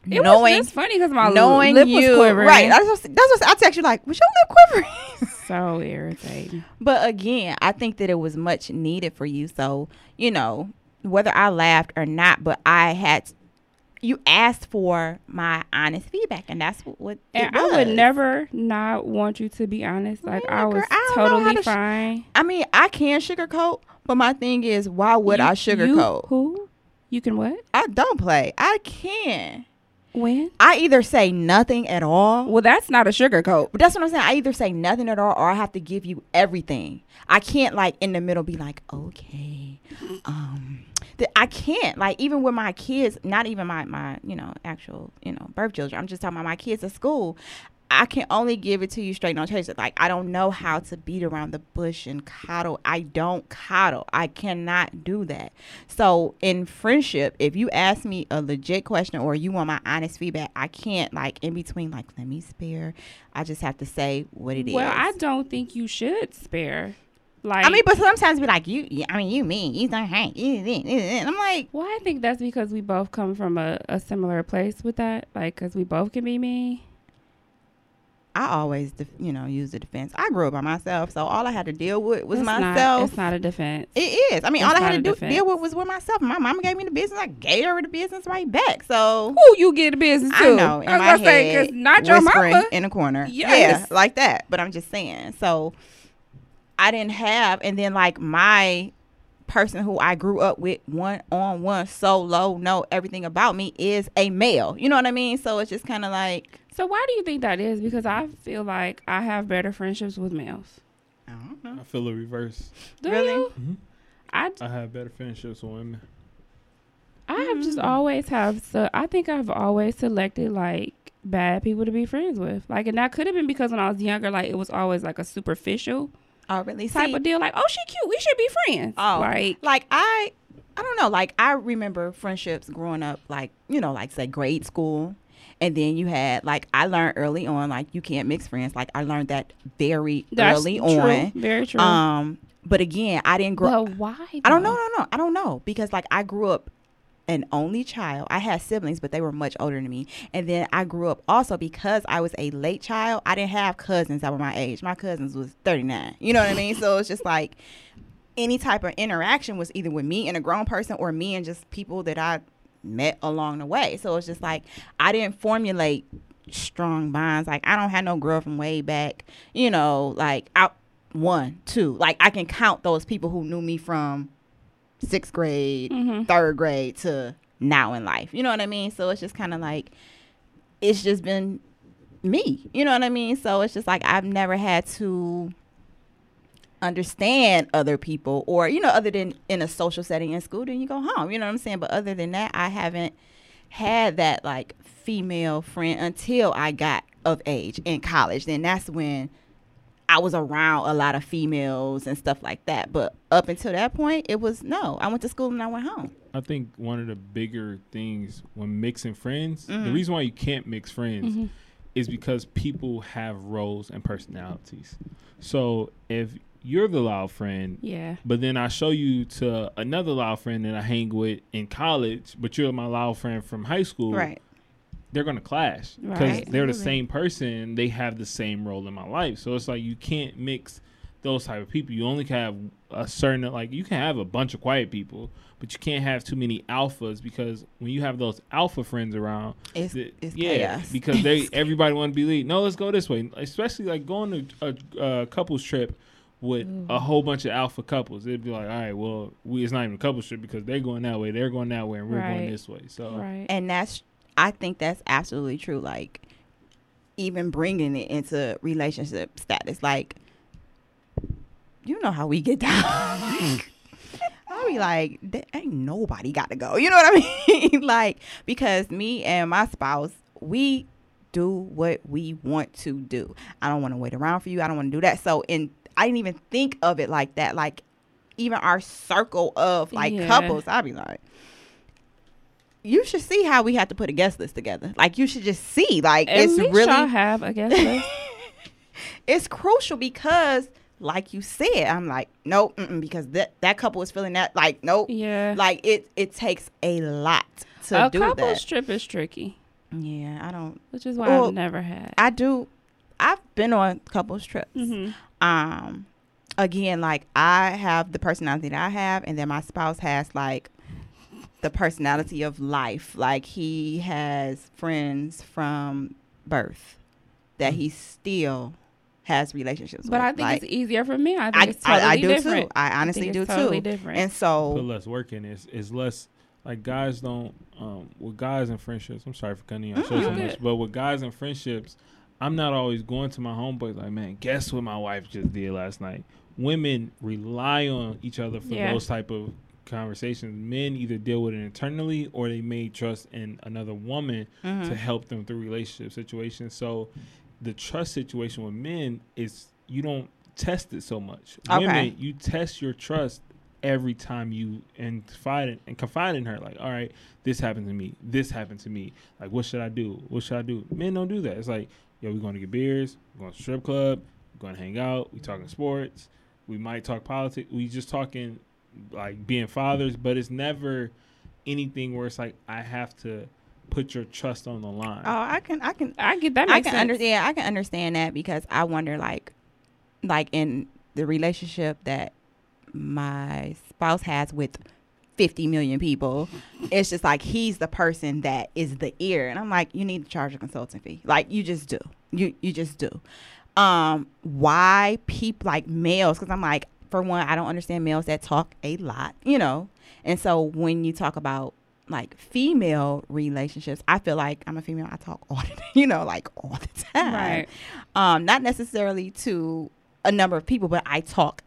Speaker 2: it
Speaker 3: knowing
Speaker 2: was funny because my
Speaker 3: knowing
Speaker 2: lip
Speaker 3: you
Speaker 2: was quivering.
Speaker 3: right. That's what, that's what I text you like. Was your lip quivering? (laughs)
Speaker 2: so irritating.
Speaker 3: but again, I think that it was much needed for you. So you know whether I laughed or not, but I had. You asked for my honest feedback, and that's what, what
Speaker 2: And I would never not want you to be honest. Like
Speaker 3: Yeah,
Speaker 2: I was
Speaker 3: girl, I don't know how
Speaker 2: totally
Speaker 3: to sh-
Speaker 2: fine.
Speaker 3: I mean, I can sugarcoat, but my thing is, why would
Speaker 2: You-
Speaker 3: I
Speaker 2: you-
Speaker 3: sugarcoat?
Speaker 2: who? You can what?
Speaker 3: I don't play. I can.
Speaker 2: When?
Speaker 3: I either say nothing at all.
Speaker 2: Well, that's not a sugar coat.
Speaker 3: But that's what I'm saying. I either say nothing at all, or I have to give you everything. I can't like in the middle be like, okay, um, th- I can't like even with my kids, not even my my you know actual you know birth children. I'm just talking about my kids at school. I can only give it to you straight on chase. Like I don't know how to beat around the bush and coddle. I don't coddle. I cannot do that. So in friendship, if you ask me a legit question or you want my honest feedback, I can't like in between like let me spare. I just have to say what it is.
Speaker 2: Well, I don't think you should spare. Like,
Speaker 3: I mean, but sometimes be like you. I mean, you mean you don't hang. And I'm like,
Speaker 2: well, I think that's because we both come from a, a similar place with that. Like, because we both can be mean.
Speaker 3: I always, def- you know, use the defense. I grew up by myself, so all I had to deal with was
Speaker 2: It's not-
Speaker 3: myself.
Speaker 2: it's not a defense.
Speaker 3: It is. I mean,
Speaker 2: It's
Speaker 3: all I had to do,
Speaker 2: defense.
Speaker 3: deal with was with myself. My mama gave me the business. I gave her the business right back. So
Speaker 2: Who you get the business to?
Speaker 3: I know in
Speaker 2: I was
Speaker 3: my
Speaker 2: gonna say,
Speaker 3: head,
Speaker 2: not your mama.
Speaker 3: in a corner.
Speaker 2: Yes.
Speaker 3: Yeah, like that. But I'm just saying. So I didn't have, and then like my person who I grew up with, one on one, solo, know everything about me is a male. You know what I mean? So it's just kind of like
Speaker 2: So why do you think that is? Because I feel like I have better friendships with males.
Speaker 3: I don't know.
Speaker 4: I feel the reverse.
Speaker 2: Do
Speaker 3: Really?
Speaker 2: you?
Speaker 4: Mhm.
Speaker 2: I,
Speaker 4: I have better friendships with women.
Speaker 2: I have just
Speaker 3: Mm.
Speaker 2: always have so I think I've always selected like bad people to be friends with. Like and that could have been because when I was younger, like it was always like a superficial
Speaker 3: Oh, really?
Speaker 2: type
Speaker 3: See,
Speaker 2: of deal. Like, oh she cute, we should be friends.
Speaker 3: Oh,
Speaker 2: like
Speaker 3: like I, I don't know. Like I remember friendships growing up, like you know, like say grade school, and then you had like I learned early on, like you can't mix friends. Like I learned that very
Speaker 2: that's
Speaker 3: early
Speaker 2: true.
Speaker 3: on.
Speaker 2: Very true.
Speaker 3: Um, but again, I didn't grow.
Speaker 2: but why?
Speaker 3: I don't know, no, no, I don't know because like I grew up an only child. I had siblings, but they were much older than me. And then I grew up also because I was a late child. I didn't have cousins that were my age. My cousins was 39. You know what I mean? So it's just like any type of interaction was either with me and a grown person or me and just people that I met along the way. So it's just like I didn't formulate strong bonds. Like I don't have no girl from way back. You know, like out one, two. Like I can count those people who knew me from sixth grade,
Speaker 2: Mhm.
Speaker 3: third grade to now in life. You know what I mean? So it's just kind of like it's just been me. You know what I mean? So it's just like I've never had to understand other people or you know other than in a social setting in school then you go home you know what i'm saying but other than that i haven't had that like female friend until i got of age in college then that's when i was around a lot of females and stuff like that but up until that point it was no i went to school and i went home
Speaker 4: I think one of the bigger things when mixing friends, the
Speaker 3: Mhm.
Speaker 4: reason why you can't mix friends
Speaker 2: Mhm.
Speaker 4: is because people have roles and personalities. So if you're the loud friend,
Speaker 2: Yeah.
Speaker 4: but then I show you to another loud friend that I hang with in college, but you're my loud friend from high school,
Speaker 3: right
Speaker 4: they're gonna clash because
Speaker 2: Right.
Speaker 4: they're the same person. They have the same role in my life. So it's like you can't mix those type of people. You only can have a certain like you can have a bunch of quiet people, but you can't have too many alphas because when you have those alpha friends around,
Speaker 3: it's,
Speaker 4: th-
Speaker 3: it's
Speaker 4: yeah,
Speaker 3: chaos
Speaker 4: because they (laughs) everybody want to be lead. No, let's go this way. Especially like going to a, a couples trip with a mm. whole bunch of alpha couples. It'd be like, all right, well, we it's not even a couple trip because they're going that way, they're going that way, and we're
Speaker 2: Right.
Speaker 4: going this way. So
Speaker 2: Right.
Speaker 3: and that's i think that's absolutely true like even bringing it into relationship status like you know how we get down (laughs) i'll be like "There ain't nobody got to go you know what i (laughs) mean like because me and my spouse we do what we want to do i don't want to wait around for you i don't want to do that so in i didn't even think of it like that like even our circle of like
Speaker 2: Yeah.
Speaker 3: couples i'd be like you should see how we have to put a guest list together. Like you should just see. Like
Speaker 2: At
Speaker 3: it's
Speaker 2: least
Speaker 3: really
Speaker 2: y'all have a guest list. (laughs)
Speaker 3: it's crucial because like you said, I'm like, nope, because that that couple is feeling that like nope.
Speaker 2: Yeah.
Speaker 3: Like it it takes a lot to
Speaker 2: a
Speaker 3: do
Speaker 2: couples
Speaker 3: that.
Speaker 2: trip is tricky,
Speaker 3: Yeah, I don't
Speaker 2: which is why
Speaker 3: Well,
Speaker 2: I've never had.
Speaker 3: I do I've been on couples trips.
Speaker 2: hmm
Speaker 3: um again like i have the personality that i have and then my spouse has like the personality of life like he has friends from birth that he still has relationships
Speaker 2: But
Speaker 3: with.
Speaker 2: I think
Speaker 3: like,
Speaker 2: it's easier for me. I think
Speaker 3: I,
Speaker 2: it's totally
Speaker 3: I, I do
Speaker 2: different.
Speaker 3: too i honestly
Speaker 2: think
Speaker 3: do
Speaker 2: it's totally
Speaker 3: too
Speaker 2: different.
Speaker 3: and
Speaker 4: put
Speaker 3: so
Speaker 4: less work in. It's, it's less like guys don't um with guys and friendships. I'm sorry for cutting you off so,
Speaker 3: Mm,
Speaker 4: so much, but with guys and friendships, I'm not always going to my homeboys like, man, guess what my wife just did last night. Women rely on each other for
Speaker 2: Yeah.
Speaker 4: those type of conversations. Men either deal with it internally or they may trust in another woman
Speaker 3: mhm.
Speaker 4: to help them through relationship situations. So the trust situation with men is you don't test it so much.
Speaker 3: Okay.
Speaker 4: Women, you test your trust every time you and confide in, and confide in her. Like, all right, this happened to me. This happened to me. Like, what should I do? What should I do? Men don't do that. It's like, yo, we're going to get beers. We're going to strip club. We're going to hang out. We talking mm-hmm. sports. We might talk politics. We just talking like being fathers, but it's never anything where it's like I have to put your trust on the line.
Speaker 3: oh i can i can
Speaker 2: I get that.
Speaker 3: I can
Speaker 2: sense.
Speaker 3: understand. I can understand that because I wonder, like, like in the relationship that my spouse has with 50 million people, it's just like he's the person that is the ear, and I'm like, you need to charge a consulting fee. Like, you just do. You you just do. Um, why people like males? Because I'm like, for one, I don't understand males that talk a lot, you know. And so when you talk about like female relationships, I feel like I'm a female. I talk all (laughs) the, time, you know, like all the time.
Speaker 2: Right.
Speaker 3: Um, not necessarily to a number of people, but I talk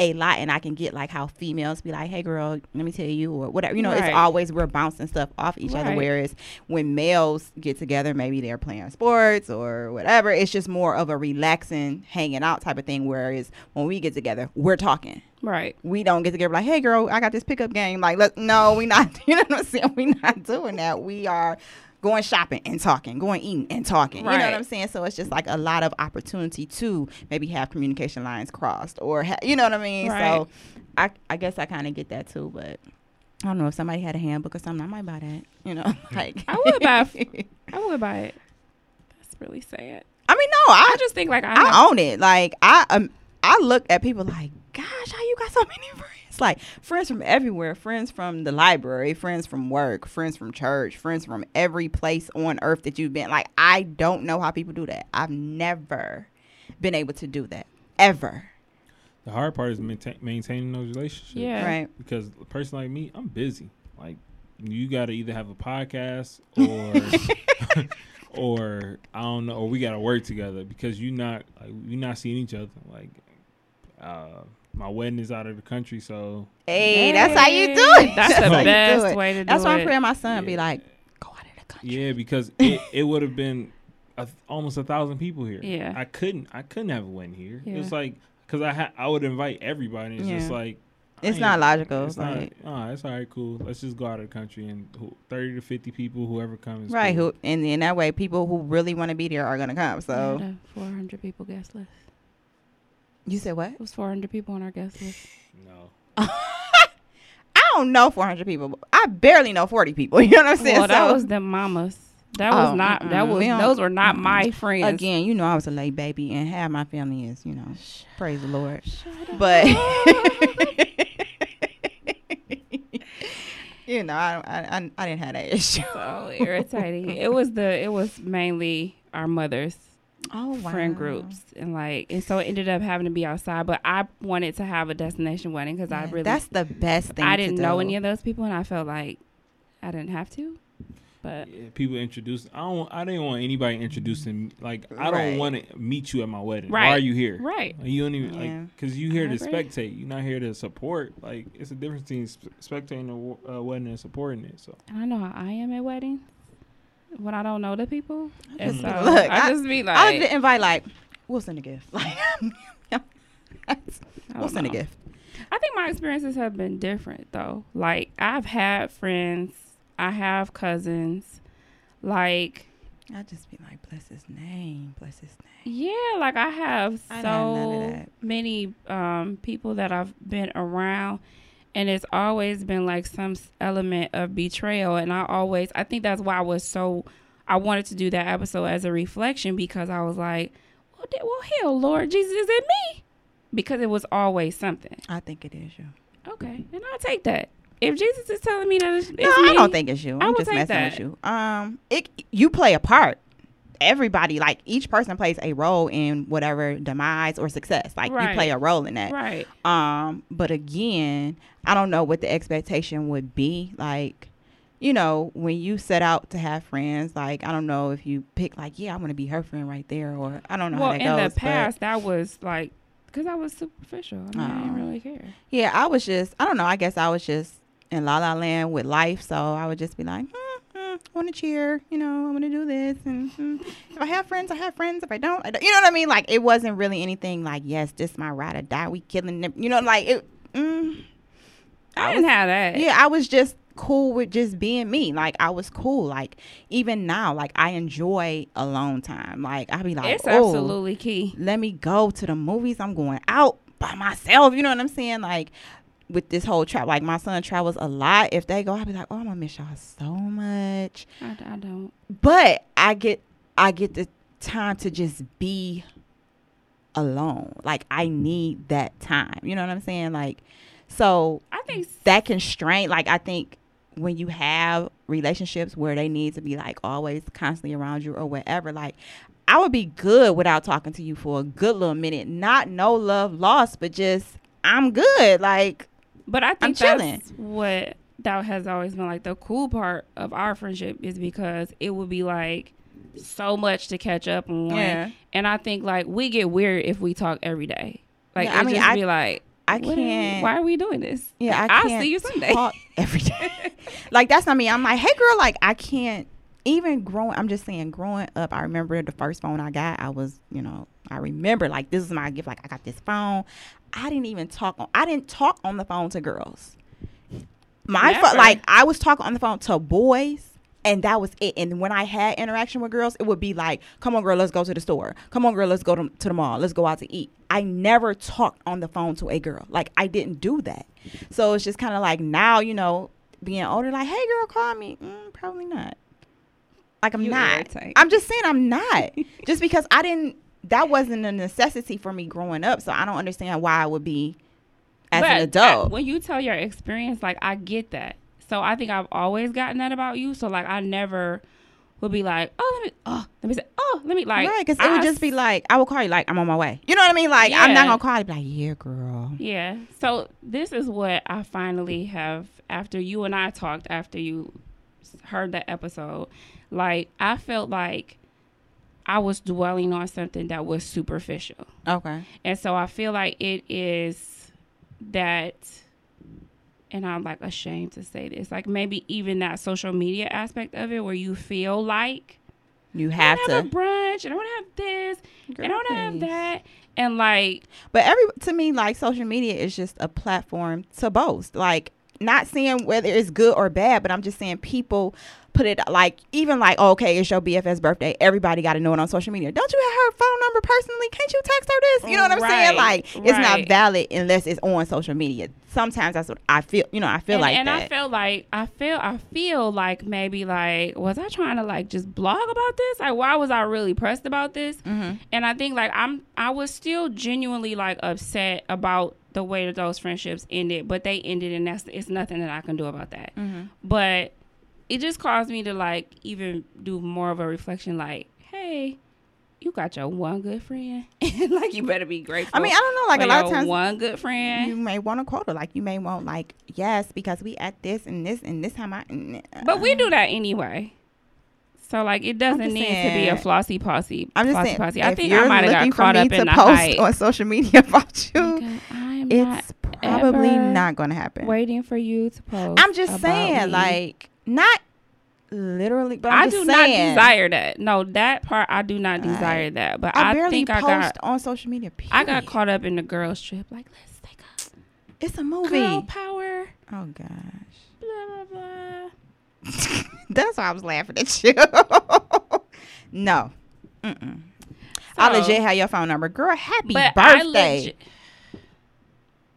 Speaker 3: a lot, and I can get like how females be like, "Hey, girl, let me tell you," or whatever. You know,
Speaker 2: Right.
Speaker 3: it's always we're bouncing stuff off each other. Whereas when males get together, maybe they're playing sports or whatever. It's just more of a relaxing, hanging out type of thing. Whereas when we get together, we're talking
Speaker 2: Right.
Speaker 3: we don't get together like, hey girl, I got this pickup game. Like, look, no, we not. (laughs) You know what I'm saying? We're not doing that. We are going shopping and talking, going eating and talking. You know what I'm saying? So it's just like a lot of opportunity to maybe have communication lines crossed, or ha- you know what I mean. So I I guess I kind of get that too, but. I don't know if somebody had a handbook or something. I might buy that. You know, (laughs) like
Speaker 2: I would buy f- (laughs) I would buy it. That's really sad.
Speaker 3: I mean, no, I
Speaker 2: I just think like I,
Speaker 3: I own it. Like I um I look at people like, gosh, how you got so many friends? Like friends from everywhere, friends from the library, friends from work, friends from church, friends from every place on earth that you've been. Like I don't know how people do that. I've never been able to do that ever.
Speaker 4: The hard part is maintain, maintaining those relationships.
Speaker 2: Yeah.
Speaker 3: Right.
Speaker 4: Because a person like me, I'm busy. Like you got to either have a podcast (laughs) or (laughs) or I don't know, or we gotta work together because you not like we not seeing each other. Like, uh, my wedding is out of the country, so
Speaker 3: Hey, that's how you do it. (laughs)
Speaker 2: That's the
Speaker 3: how you do
Speaker 2: best way to do it.
Speaker 3: That's why I'm praying my son be like, go out of the country.
Speaker 4: yeah, because (laughs) it, it would have been a, almost a thousand people here.
Speaker 2: Yeah.
Speaker 4: I couldn't, I couldn't have a wedding here.
Speaker 2: Yeah.
Speaker 4: It's like because I ha- I would invite everybody. It's just like
Speaker 3: It's not logical.
Speaker 4: It's
Speaker 3: like,
Speaker 4: not. Oh, it's all right. Cool. Let's just go out of the country and who, thirty to fifty people, whoever comes.
Speaker 3: right.
Speaker 4: cool.
Speaker 3: Who and in that way, people who really want to be there are gonna come. So
Speaker 2: We had a 400 people guest list.
Speaker 3: You said what?
Speaker 2: It was 400 people on our guest list.
Speaker 4: No. (laughs)
Speaker 3: I don't know 400 people. I barely know 40 people. (laughs) You know what I'm saying?
Speaker 2: Well, that
Speaker 3: So,
Speaker 2: was the mamas. That
Speaker 3: Oh,
Speaker 2: was not. That was. Those were not
Speaker 3: mm-mm.
Speaker 2: my friends.
Speaker 3: again, you know, I was a late baby, and half my family is, you know, praise the Lord. But (laughs) you know, I, I I I didn't have that issue.
Speaker 2: so irritating. it was the. It was mainly our mothers
Speaker 3: Oh wow.
Speaker 2: friend groups and like and so it ended up having to be outside. But I wanted to have a destination wedding because I really
Speaker 3: that's the best thing.
Speaker 2: I didn't know
Speaker 3: do.
Speaker 2: any of those people and I felt like I didn't have to. But
Speaker 4: Yeah, people introduce. I don't. I didn't want anybody introducing. me. Like I don't
Speaker 3: Right.
Speaker 4: want to meet you at my wedding.
Speaker 2: Right.
Speaker 4: Why are you here?
Speaker 2: right.
Speaker 4: Like, you don't even
Speaker 3: Yeah.
Speaker 4: like because you here to spectate. You're not here to support. Like it's a difference between spectating a uh, wedding and supporting it. So
Speaker 2: And I know how I am at weddings when I don't know the people. And so
Speaker 3: look,
Speaker 2: I,
Speaker 3: I-
Speaker 2: just be (laughs) like,
Speaker 3: I would invite like, we'll send a gift. Like, we'll send a gift.
Speaker 2: I think my experiences have been different though. Like I've had friends, I have cousins. Like
Speaker 3: I just be like, bless his name, bless his name.
Speaker 2: yeah, like I have
Speaker 3: I have
Speaker 2: so many um people that I've been around and it's always been like some element of betrayal and I always I think that's why I was so I wanted to do that episode as a reflection because I was like, well, da- well hell, Lord Jesus, is it me? Because it was always something.
Speaker 3: I think it is you.
Speaker 2: Okay, and I'll take that. If Jesus is telling me that it's, it's
Speaker 3: No, I don't think it's you.
Speaker 2: I
Speaker 3: I'm
Speaker 2: will
Speaker 3: just messing
Speaker 2: that.
Speaker 3: with you. Um, it you play a part. Everybody, like each person, plays a role in whatever demise or success. Like
Speaker 2: Right.
Speaker 3: you play a role in that.
Speaker 2: right.
Speaker 3: Um, but again, I don't know what the expectation would be. Like, you know, when you set out to have friends, like I don't know if you pick like, yeah, I want to be her friend right there, or I don't know
Speaker 2: Well, in
Speaker 3: goes.
Speaker 2: the past, that was like because I was superficial. I mean, I didn't really care.
Speaker 3: Yeah, I was just, I don't know. I guess I was just in la la land with life. So I would just be like, hmm, hmm, I want to cheer. You know, I want to do this. And hmm, if I have friends, I have friends. If I don't, I don't, you know what I mean? Like, it wasn't really anything like, yes, this my ride or die. We killing them. You know, like, it, mm,
Speaker 2: I, didn't have that.
Speaker 3: yeah, I was just cool with just being me. Like, I was cool. Like, even now, like, I enjoy alone time. Like, I be like,
Speaker 2: it's
Speaker 3: oh,
Speaker 2: absolutely key.
Speaker 3: let me go to the movies. I'm going out by myself. You know what I'm saying? Like with this whole trap, like my son travels a lot. If they go, I'll be like, oh, I'm gonna miss y'all so much.
Speaker 2: I, I don't.
Speaker 3: But I get, I get the time to just be alone. Like I need that time. You know what I'm saying? Like, so
Speaker 2: I think
Speaker 3: that constraint, like I think when you have relationships where they need to be like always constantly around you or whatever, like I would be good without talking to you for a good little minute. Not no love lost, but just I'm good. Like
Speaker 2: But I think that's what that has always been like the cool part of our friendship is because it would be like so much to catch up on.
Speaker 3: Yeah.
Speaker 2: And I think like we get weird if we talk every day. Like
Speaker 3: Yeah, I mean, I-
Speaker 2: be like
Speaker 3: I
Speaker 2: are-
Speaker 3: can't.
Speaker 2: why are we doing this?
Speaker 3: Yeah,
Speaker 2: Like,
Speaker 3: I
Speaker 2: I'll see you Sunday.
Speaker 3: talk every day. (laughs) like that's not me. I'm like, hey girl, like I can't even growing. I'm just saying, growing up, I remember the first phone I got. I was, you know, I remember like this is my gift. Like I got this phone. I didn't even talk on. I didn't talk on the phone to girls. My
Speaker 2: Never.
Speaker 3: like I was talking on the phone to boys. And that was it. And when I had interaction with girls, it would be like, "Come on, girl, let's go to the store. Come on, girl, let's go to, to the mall. Let's go out to eat." I never talked on the phone to a girl. Like I didn't do that. So it's just kind of like now, you know, being older, like, hey, girl, call me. Mm, probably not. Like, I'm
Speaker 2: You
Speaker 3: not.
Speaker 2: irritate.
Speaker 3: I'm just saying I'm not. (laughs) just because I didn't, that wasn't a necessity for me growing up. So I don't understand why I would be as
Speaker 2: But
Speaker 3: an
Speaker 2: I-
Speaker 3: adult.
Speaker 2: when you tell your experience, like I get that. So I think I've always gotten that about you. So like I never would be like, oh, let me, oh, let me say, oh, let me like,
Speaker 3: right. Because it would just be like, I would call you, like, I'm on my way. You know what I mean? Like, I'm not to call you, like, yeah, girl.
Speaker 2: Yeah. So this is what I finally have after you and I talked after you heard that episode. Like I felt like I was dwelling on something that was superficial.
Speaker 3: Okay.
Speaker 2: And so I feel like it is that, and I'm like ashamed to say this, like maybe even that social media aspect of it where you feel like
Speaker 3: You have
Speaker 2: I have
Speaker 3: to.
Speaker 2: brunch and I want to have this and I want to have that. And like,
Speaker 3: But every to me, like social media is just a platform to boast. Like not saying whether it's good or bad, but I'm just saying people put it like even like oh, okay, it's your BFF's birthday. Everybody got to know it on social media. Don't you have her phone number personally? Can't you text her this? You know what I'm saying?
Speaker 2: Right,
Speaker 3: Like it's not valid unless it's on social media. Sometimes that's what I feel. You know, I feel
Speaker 2: and,
Speaker 3: like
Speaker 2: and
Speaker 3: that.
Speaker 2: I feel like I feel I feel like maybe like was I trying to like just blog about this? Like why was I really pressed about this?
Speaker 3: Mhm.
Speaker 2: And I think like I'm I was still genuinely like upset about the way that those friendships ended, but they ended and that's it's nothing that I can do about that.
Speaker 3: Mhm.
Speaker 2: But it just caused me to like even do more of a reflection like, hey, you got your one good friend. (laughs) like you better be grateful.
Speaker 3: I mean, I don't know. Like a lot of times,
Speaker 2: one good friend.
Speaker 3: you may want a quota. Like you may want like yes because we at this and this and this time I.
Speaker 2: Uh, but we do that anyway. So like it doesn't need to be a flossy posse.
Speaker 3: I'm just
Speaker 2: flossy
Speaker 3: saying.
Speaker 2: posse. I
Speaker 3: if
Speaker 2: think I might have got
Speaker 3: looking for
Speaker 2: caught
Speaker 3: me
Speaker 2: up
Speaker 3: to
Speaker 2: in the hype.
Speaker 3: on social media (laughs) about you,
Speaker 2: I'm not
Speaker 3: it's probably not going to happen.
Speaker 2: waiting for you to post.
Speaker 3: I'm just saying,
Speaker 2: me.
Speaker 3: like not literally, but I'm
Speaker 2: I do
Speaker 3: saying,
Speaker 2: not desire that. No, that part I do not desire that. But
Speaker 3: I
Speaker 2: I,
Speaker 3: barely
Speaker 2: think I got
Speaker 3: on social media.
Speaker 2: I got caught up in the girls trip. Like let's take a
Speaker 3: It's a movie.
Speaker 2: girl power.
Speaker 3: Oh gosh,
Speaker 2: Blah blah blah. (laughs)
Speaker 3: that's why I was laughing at you. (laughs) no, Mm-mm. I
Speaker 2: So-
Speaker 3: legit have your phone number, girl. Happy
Speaker 2: But I
Speaker 3: birthday.
Speaker 2: legit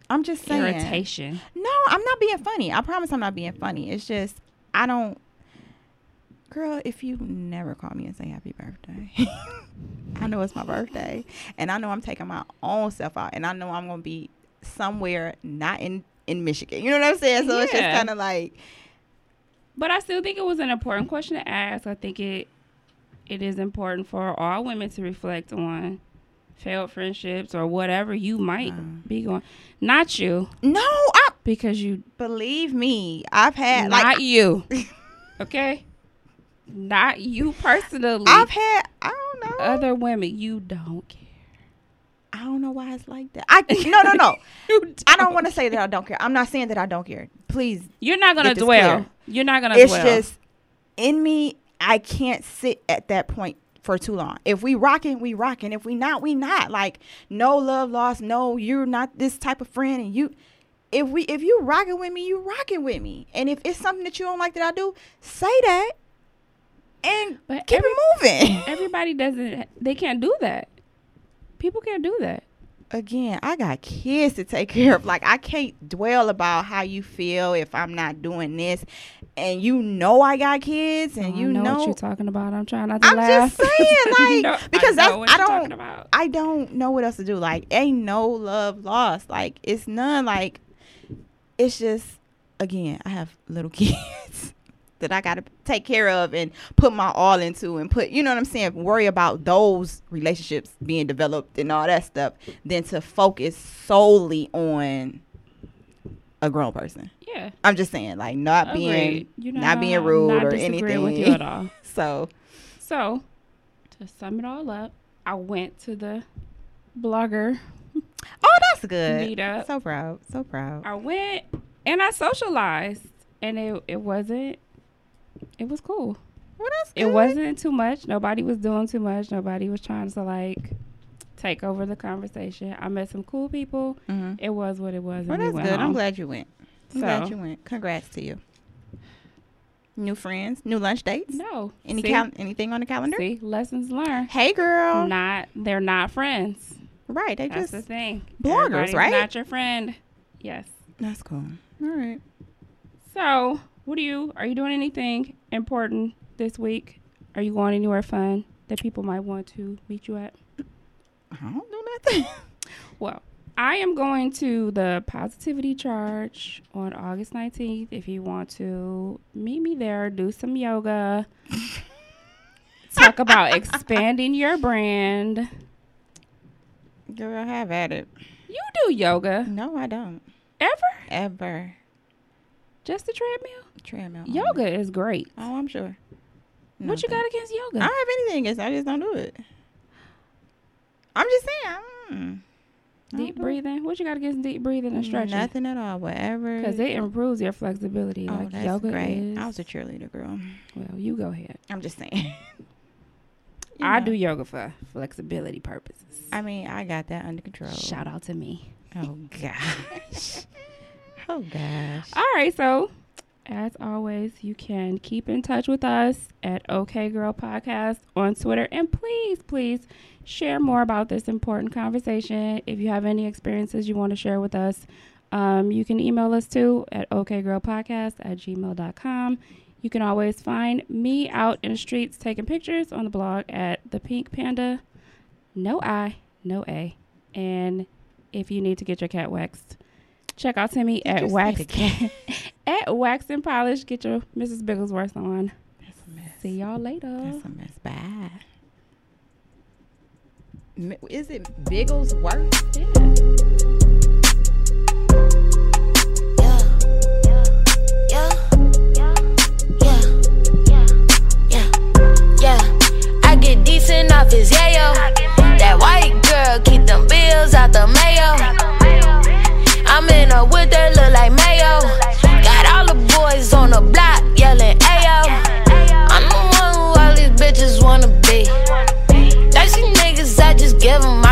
Speaker 3: I'm just saying.
Speaker 2: irritation.
Speaker 3: No, I'm not being funny. I promise I'm not being funny. It's just I don't Girl, if you never call me and say happy birthday. (laughs) I know it's my birthday and I know I'm taking my own self out and I know I'm going to be somewhere not in in Michigan. You know what I'm saying? So it's just kind of like
Speaker 2: But I still think it was an important question to ask. I think it it is important for all women to reflect on failed friendships or whatever you might
Speaker 3: Wow.
Speaker 2: be going. Not you,
Speaker 3: no,
Speaker 2: because you
Speaker 3: believe me. I've had
Speaker 2: not
Speaker 3: like
Speaker 2: you. (laughs) Okay? Not you personally.
Speaker 3: I've had I don't know.
Speaker 2: other women, you don't care.
Speaker 3: I don't know why it's like that. I no no no. (laughs)
Speaker 2: You
Speaker 3: I don't want to say that I don't care. I'm not saying that I don't care. Please
Speaker 2: You're not gonna dwell.
Speaker 3: clear.
Speaker 2: You're not gonna
Speaker 3: it's
Speaker 2: dwell.
Speaker 3: just in me i can't sit at that point for too long if we rocking we rocking if we not we not like no love lost no you're not this type of friend and you if we if you rocking with me you rocking with me and if it's something that you don't like that i do say that and
Speaker 2: But
Speaker 3: keep
Speaker 2: every-
Speaker 3: it moving (laughs)
Speaker 2: Everybody doesn't. They can't do that. People can't do that.
Speaker 3: again, I got kids to take (laughs) care of. Like I can't dwell about how you feel if I'm not doing this. And you know I got kids and you
Speaker 2: know,
Speaker 3: know,
Speaker 2: what you're talking about. I'm trying not to laugh.
Speaker 3: I'm
Speaker 2: laugh.
Speaker 3: just saying, (laughs) like,
Speaker 2: No,
Speaker 3: because
Speaker 2: I
Speaker 3: I don't. I don't know what else to do. Like, ain't no love lost. Like, it's none. Like, it's just again, I have little (laughs) kids that I gotta take care of and put my all into and put you know what I'm saying, worry about those relationships being developed and all that stuff than to focus solely on a grown person.
Speaker 2: Yeah.
Speaker 3: I'm just saying, like not being
Speaker 2: You know,
Speaker 3: not being rude
Speaker 2: not
Speaker 3: or anything.
Speaker 2: with you at (laughs) all.
Speaker 3: so
Speaker 2: So, to sum it all up, I went to the blogger (laughs)
Speaker 3: Oh, that's good.
Speaker 2: meetup.
Speaker 3: So proud. So proud.
Speaker 2: I went and I socialized, and it it wasn't. It was cool.
Speaker 3: Well, that's
Speaker 2: It wasn't too much. Nobody was doing too much. Nobody was trying to like take over the conversation. I met some cool people.
Speaker 3: Mhm.
Speaker 2: It was what it was.
Speaker 3: Well,
Speaker 2: and we
Speaker 3: that's
Speaker 2: went
Speaker 3: good. I'm glad you went. I'm
Speaker 2: So-
Speaker 3: glad you went. Congrats to you. New friends, new lunch dates.
Speaker 2: No.
Speaker 3: Any cal- anything on the calendar?
Speaker 2: see lessons learned.
Speaker 3: Hey, girl.
Speaker 2: Not they're not friends.
Speaker 3: Right. They
Speaker 2: That's
Speaker 3: just.
Speaker 2: the thing.
Speaker 3: bloggers,
Speaker 2: Everybody's
Speaker 3: right?
Speaker 2: Not your friend. Yes.
Speaker 3: That's cool. All right.
Speaker 2: So, what do you are you doing anything important this week? Are you going anywhere fun that people might want to meet you at?
Speaker 3: I don't do nothing. (laughs)
Speaker 2: Well, I am going to the Positivity Charge on August 19th. If you want to meet me there, do some yoga, (laughs) talk about expanding your brand.
Speaker 3: Girl, have at it.
Speaker 2: You do yoga
Speaker 3: No, I don't.
Speaker 2: ever?
Speaker 3: Ever.
Speaker 2: Just the treadmill?
Speaker 3: Treadmill.
Speaker 2: Yoga is great.
Speaker 3: Oh, I'm sure. No,
Speaker 2: what you got against yoga?
Speaker 3: I don't have anything against. it. I just don't do it. I'm just saying. Mm,
Speaker 2: deep
Speaker 3: it.
Speaker 2: breathing. What you got against deep breathing and stretching?
Speaker 3: Nothing at all. Whatever.
Speaker 2: Because it improves your flexibility.
Speaker 3: Oh,
Speaker 2: like
Speaker 3: that's
Speaker 2: yoga
Speaker 3: great.
Speaker 2: is.
Speaker 3: I was a cheerleader girl.
Speaker 2: well, you go ahead.
Speaker 3: I'm just saying. (laughs) You
Speaker 2: I
Speaker 3: know.
Speaker 2: do yoga for flexibility purposes.
Speaker 3: I mean, I got that under control.
Speaker 2: Shout out to me.
Speaker 3: Oh gosh. (laughs) oh gosh.
Speaker 2: All right, so as always, you can keep in touch with us at OK Girl Podcast on Twitter, and please, please share more about this important conversation. If you have any experiences you want to share with us, um, you can email us too at okgirlpodcast at gmail.com. You can always find me out in the streets taking pictures on the blog at the Pink Panda, no I, no A. And if you need to get your cat waxed, check out Timmy
Speaker 3: Did
Speaker 2: at Wax (laughs) at Wax and Polish. Get your Mrs. Bigglesworth on.
Speaker 3: That's a mess.
Speaker 2: See y'all later.
Speaker 3: That's a mess. Bye. Is it Bigglesworth?
Speaker 2: Yeah,
Speaker 1: off his yayo. That white girl keep them bills out the mayo. I'm in a with that look like mayo. Got all the boys on the block yelling ayo. I'm the one who all these bitches wanna be. Thirsty niggas, I just give them